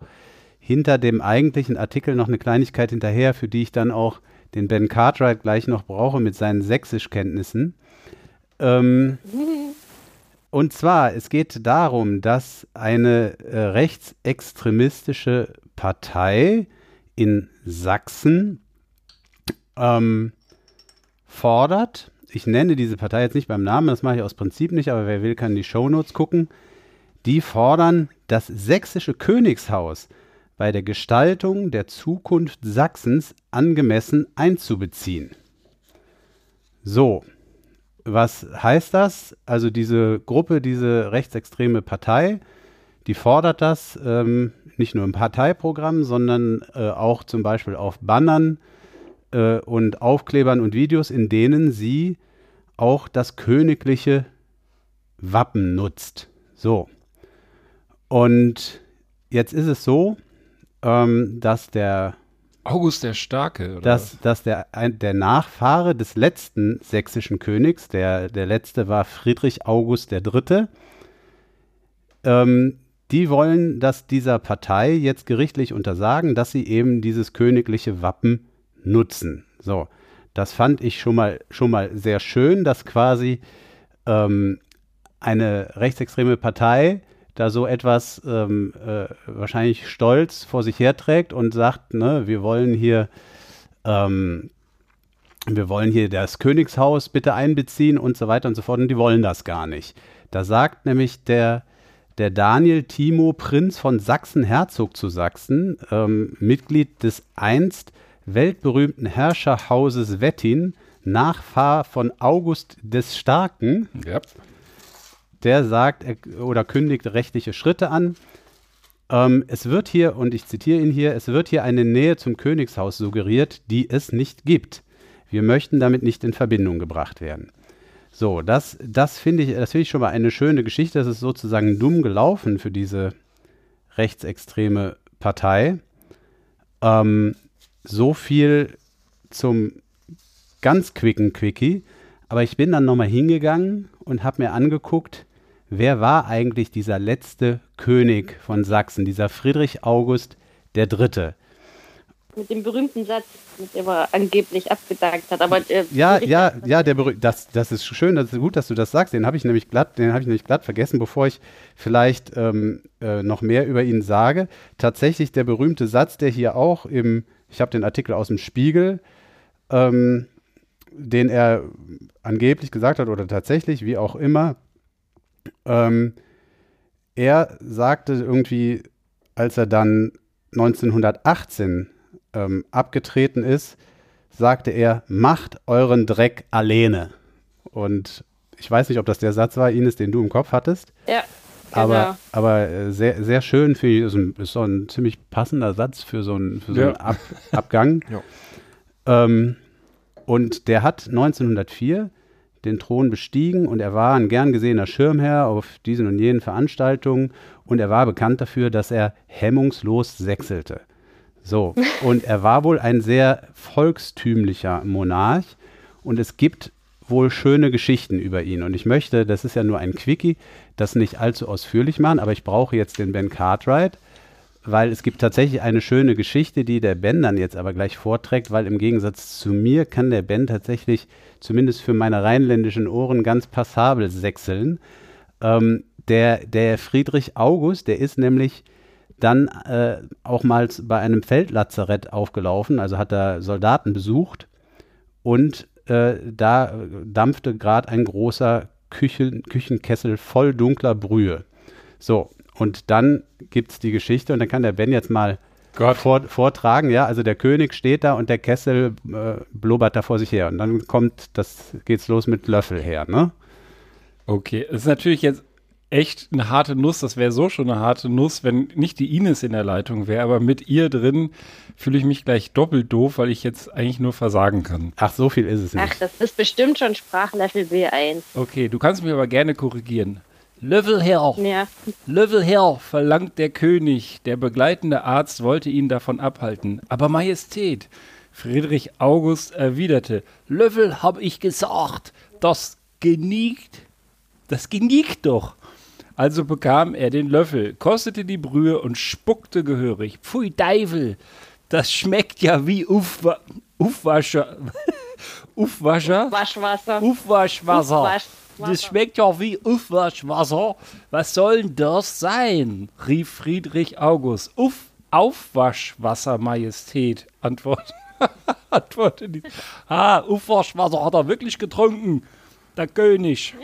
hinter dem eigentlichen Artikel noch eine Kleinigkeit hinterher, für die ich dann auch den Ben Cartwright gleich noch brauche mit seinen Sächsischkenntnissen. Ähm, und zwar, es geht darum, dass eine äh, rechtsextremistische Partei in Sachsen ähm, fordert, ich nenne diese Partei jetzt nicht beim Namen, das mache ich aus Prinzip nicht, aber wer will, kann die Shownotes gucken, die fordern, das sächsische Königshaus bei der Gestaltung der Zukunft Sachsens angemessen einzubeziehen. So, was heißt das? Also diese Gruppe, diese rechtsextreme Partei, die fordert das ähm, nicht nur im Parteiprogramm, sondern äh, auch zum Beispiel auf Bannern äh, und Aufklebern und Videos, in denen sie auch das königliche Wappen nutzt. So. Und jetzt ist es so, ähm, dass der August der Starke, oder? dass, dass der, ein, der Nachfahre des letzten sächsischen Königs, der, der letzte war Friedrich August III., ähm, die wollen, dass dieser Partei jetzt gerichtlich untersagen, dass sie eben dieses königliche Wappen nutzen. So, das fand ich schon mal, schon mal sehr schön, dass quasi ähm, eine rechtsextreme Partei da so etwas ähm, äh, wahrscheinlich stolz vor sich herträgt und sagt, ne, wir wollen hier ähm, wir wollen hier das Königshaus bitte einbeziehen und so weiter und so fort. Und die wollen das gar nicht. Da sagt nämlich der, der Daniel Timo Prinz von Sachsen-Herzog zu Sachsen, ähm, Mitglied des einst weltberühmten Herrscherhauses Wettin, Nachfahr von August des Starken, ja. der sagt er, oder kündigt rechtliche Schritte an. Ähm, es wird hier, und ich zitiere ihn hier, es wird hier eine Nähe zum Königshaus suggeriert, die es nicht gibt. Wir möchten damit nicht in Verbindung gebracht werden. So, das, das finde ich, das finde ich schon mal eine schöne Geschichte. Das ist sozusagen dumm gelaufen für diese rechtsextreme Partei. Ähm, so viel zum ganz quicken Quickie. Aber ich bin dann nochmal hingegangen und habe mir angeguckt, wer war eigentlich dieser letzte König von Sachsen, dieser Friedrich August der Dritte. Mit dem berühmten Satz, mit dem er angeblich abgedankt hat. Aber, äh, Ja, ja, ja, der berüh- das, das ist schön, das ist gut, dass du das sagst. Den habe ich nämlich glatt, den habe ich nämlich glatt vergessen, bevor ich vielleicht ähm, äh, noch mehr über ihn sage. Tatsächlich der berühmte Satz, der hier auch im, ich habe den Artikel aus dem Spiegel, ähm, den er angeblich gesagt hat oder tatsächlich, wie auch immer. Ähm, er sagte irgendwie, als er dann 1918 ähm, abgetreten ist, sagte er, macht euren Dreck alleine. Und ich weiß nicht, ob das der Satz war, Ines, den du im Kopf hattest, Ja, aber, genau. aber äh, sehr, sehr schön, finde ich, ist, ein, ist so ein ziemlich passender Satz für so einen, für so Ja. einen Ab, Abgang. *laughs* Ja. Ähm, und der hat 1904 den Thron bestiegen und er war ein gern gesehener Schirmherr auf diesen und jenen Veranstaltungen und er war bekannt dafür, dass er hemmungslos sechselte. So, *laughs* und er war wohl ein sehr volkstümlicher Monarch und es gibt wohl schöne Geschichten über ihn. Und ich möchte, das ist ja nur ein Quickie, das nicht allzu ausführlich machen, aber ich brauche jetzt den Ben Cartwright, weil es gibt tatsächlich eine schöne Geschichte, die der Ben dann jetzt aber gleich vorträgt, weil im Gegensatz zu mir kann der Ben tatsächlich, zumindest für meine rheinländischen Ohren, ganz passabel sechseln. Ähm, der, der Friedrich August, der ist nämlich dann äh, auch mal bei einem Feldlazarett aufgelaufen, also hat er Soldaten besucht und äh, da dampfte gerade ein großer Küchen, Küchenkessel voll dunkler Brühe. So, und dann gibt es die Geschichte und dann kann der Ben jetzt mal vor, vortragen, ja, also der König steht da und der Kessel äh, blubbert da vor sich her und dann kommt, das geht's los mit Löffel her, ne? Okay, es ist natürlich jetzt echt eine harte Nuss. Das wäre so schon eine harte Nuss, wenn nicht die Ines in der Leitung wäre. Aber mit ihr drin fühle ich mich gleich doppelt doof, weil ich jetzt eigentlich nur versagen kann. Ach, so viel ist es Ach, nicht. das ist bestimmt schon Sprachlevel B1. Okay, du kannst mich aber gerne korrigieren. Löffel her, Ja, Löffel her, verlangt der König. Der begleitende Arzt wollte ihn davon abhalten. Aber Majestät, Friedrich August erwiderte, Löffel hab ich gesagt, das geniegt, das geniegt doch. Also bekam er den Löffel, kostete die Brühe und spuckte gehörig. Pfui Teufel, das schmeckt ja wie Ufwa Ufwascher. *laughs* Ufwascher? Waschwasser. Aufwaschwasser. Aufwaschwasser. Das schmeckt ja wie Aufwaschwasser. Was soll denn das sein? rief Friedrich August. Uff, Aufwaschwasser, Majestät, antwort, *laughs* antwortete die. Ah, Aufwaschwasser hat er wirklich getrunken. Der König.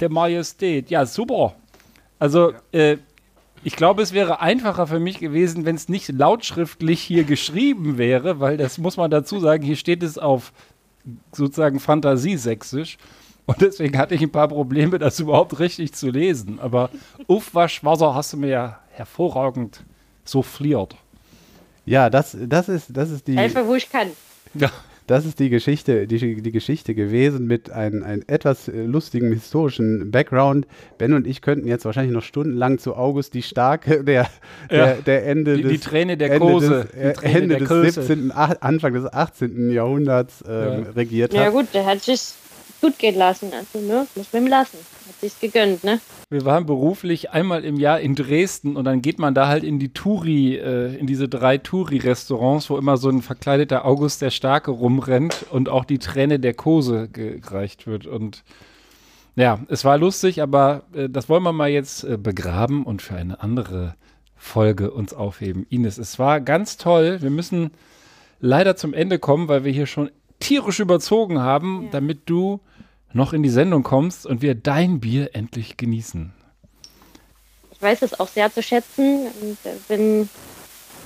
Der Majestät. Ja, super. Also, äh, ich glaube, es wäre einfacher für mich gewesen, wenn es nicht lautschriftlich hier geschrieben wäre, weil das muss man dazu sagen, hier steht es auf sozusagen Fantasiesächsisch. Und deswegen hatte ich ein paar Probleme, das überhaupt richtig zu lesen. Aber Aufwaschwasser hast du mir ja hervorragend souffliert. Ja, das, das, ist, das, ist die, Helfe, wo ich kann. Ja. Das ist die Geschichte, die, die Geschichte gewesen mit einem, einem etwas äh, lustigen historischen Background. Ben und ich könnten jetzt wahrscheinlich noch stundenlang zu August die Starke, der, *laughs* der, Ja. der Ende Die- des die Träne der Ende Kose, des, die äh, Träne Ende der des Kose. 17., ach- Anfang des 18. Jahrhunderts ähm, Ja. regiert Ja hat. gut, der hat sich gut gehen lassen. Also, ne, muss man ihm lassen. Hat sich's gegönnt, ne? Wir waren beruflich einmal im Jahr in Dresden und dann geht man da halt in die Touri, äh, in diese drei Touri-Restaurants, wo immer so ein verkleideter August der Starke rumrennt und auch die Träne der Kose gereicht wird. Und ja, es war lustig, aber äh, das wollen wir mal jetzt äh, begraben und für eine andere Folge uns aufheben. Ines, es war ganz toll. Wir müssen leider zum Ende kommen, weil wir hier schon tierisch überzogen haben, damit du noch in die Sendung kommst und wir dein Bier endlich genießen. Ich weiß es auch sehr zu schätzen und bin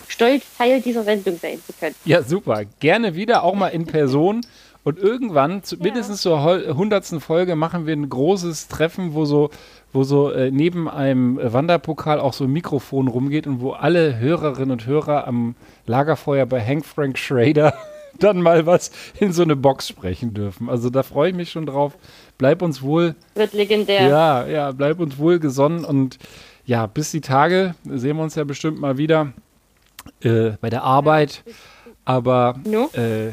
stolz, Teil dieser Sendung sein zu können. Ja, super. Gerne wieder, auch mal in Person. Und irgendwann, zu, mindestens zur hundertsten Folge, machen wir ein großes Treffen, wo so, wo so äh, neben einem Wanderpokal auch so ein Mikrofon rumgeht und wo alle Hörerinnen und Hörer am Lagerfeuer bei Hank Frank Schrader *laughs* dann mal was in so eine Box sprechen dürfen. Also da freue ich mich schon drauf. Bleib uns wohl Wird legendär. Ja, ja, bleib uns wohl gesonnen und ja, bis die Tage sehen wir uns ja bestimmt mal wieder. äh, bei der Arbeit. Aber No? äh,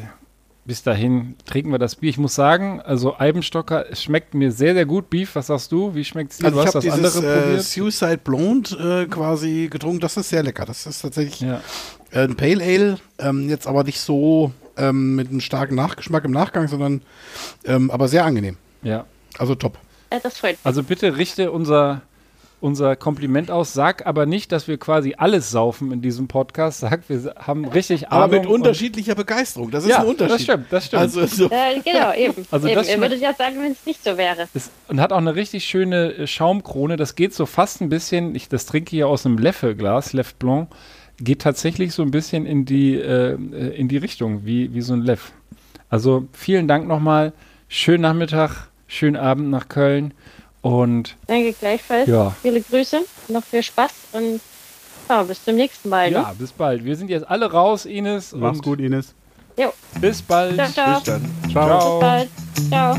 bis dahin trinken wir das Bier. Ich muss sagen, also Eibenstocker es schmeckt mir sehr, sehr gut. Beef, was sagst du? Wie schmeckt es dir? Also du ich hast habe das dieses andere äh, probiert. Suicide Blonde äh, quasi getrunken. Das ist sehr lecker. Das ist tatsächlich Ja. ein Pale Ale. Ähm, jetzt aber nicht so ähm, mit einem starken Nachgeschmack im Nachgang, sondern ähm, aber sehr angenehm. ja. Also top. Das freut mich. Also bitte richte unser, unser Kompliment aus. Sag aber nicht, dass wir quasi alles saufen in diesem Podcast. Sag, wir haben richtig Aber Ahnung. mit unterschiedlicher Begeisterung. Das ist Ja, ein Unterschied. das stimmt, das stimmt. Also so, Äh, genau, *laughs* eben. Also eben. das Ihr würdet ja sagen, wenn es nicht so wäre. Und hat auch eine richtig schöne äh, Schaumkrone. Das geht so fast ein bisschen, ich das trinke hier aus einem Leffe-Glas, Lef Blanc, geht tatsächlich so ein bisschen in die, äh, in die Richtung, wie, wie so ein Leff. Also vielen Dank nochmal. Schönen Nachmittag, schönen Abend nach Köln. Und Danke gleichfalls. ja, Viele Grüße, noch viel Spaß und ja, bis zum nächsten Mal. Ne? ja, bis bald. Wir sind jetzt alle raus, Ines. Mach's gut, Ines. Jo, Bis bald. ciao, ciao. Bis dann. Ciao. Bis bald. Ciao.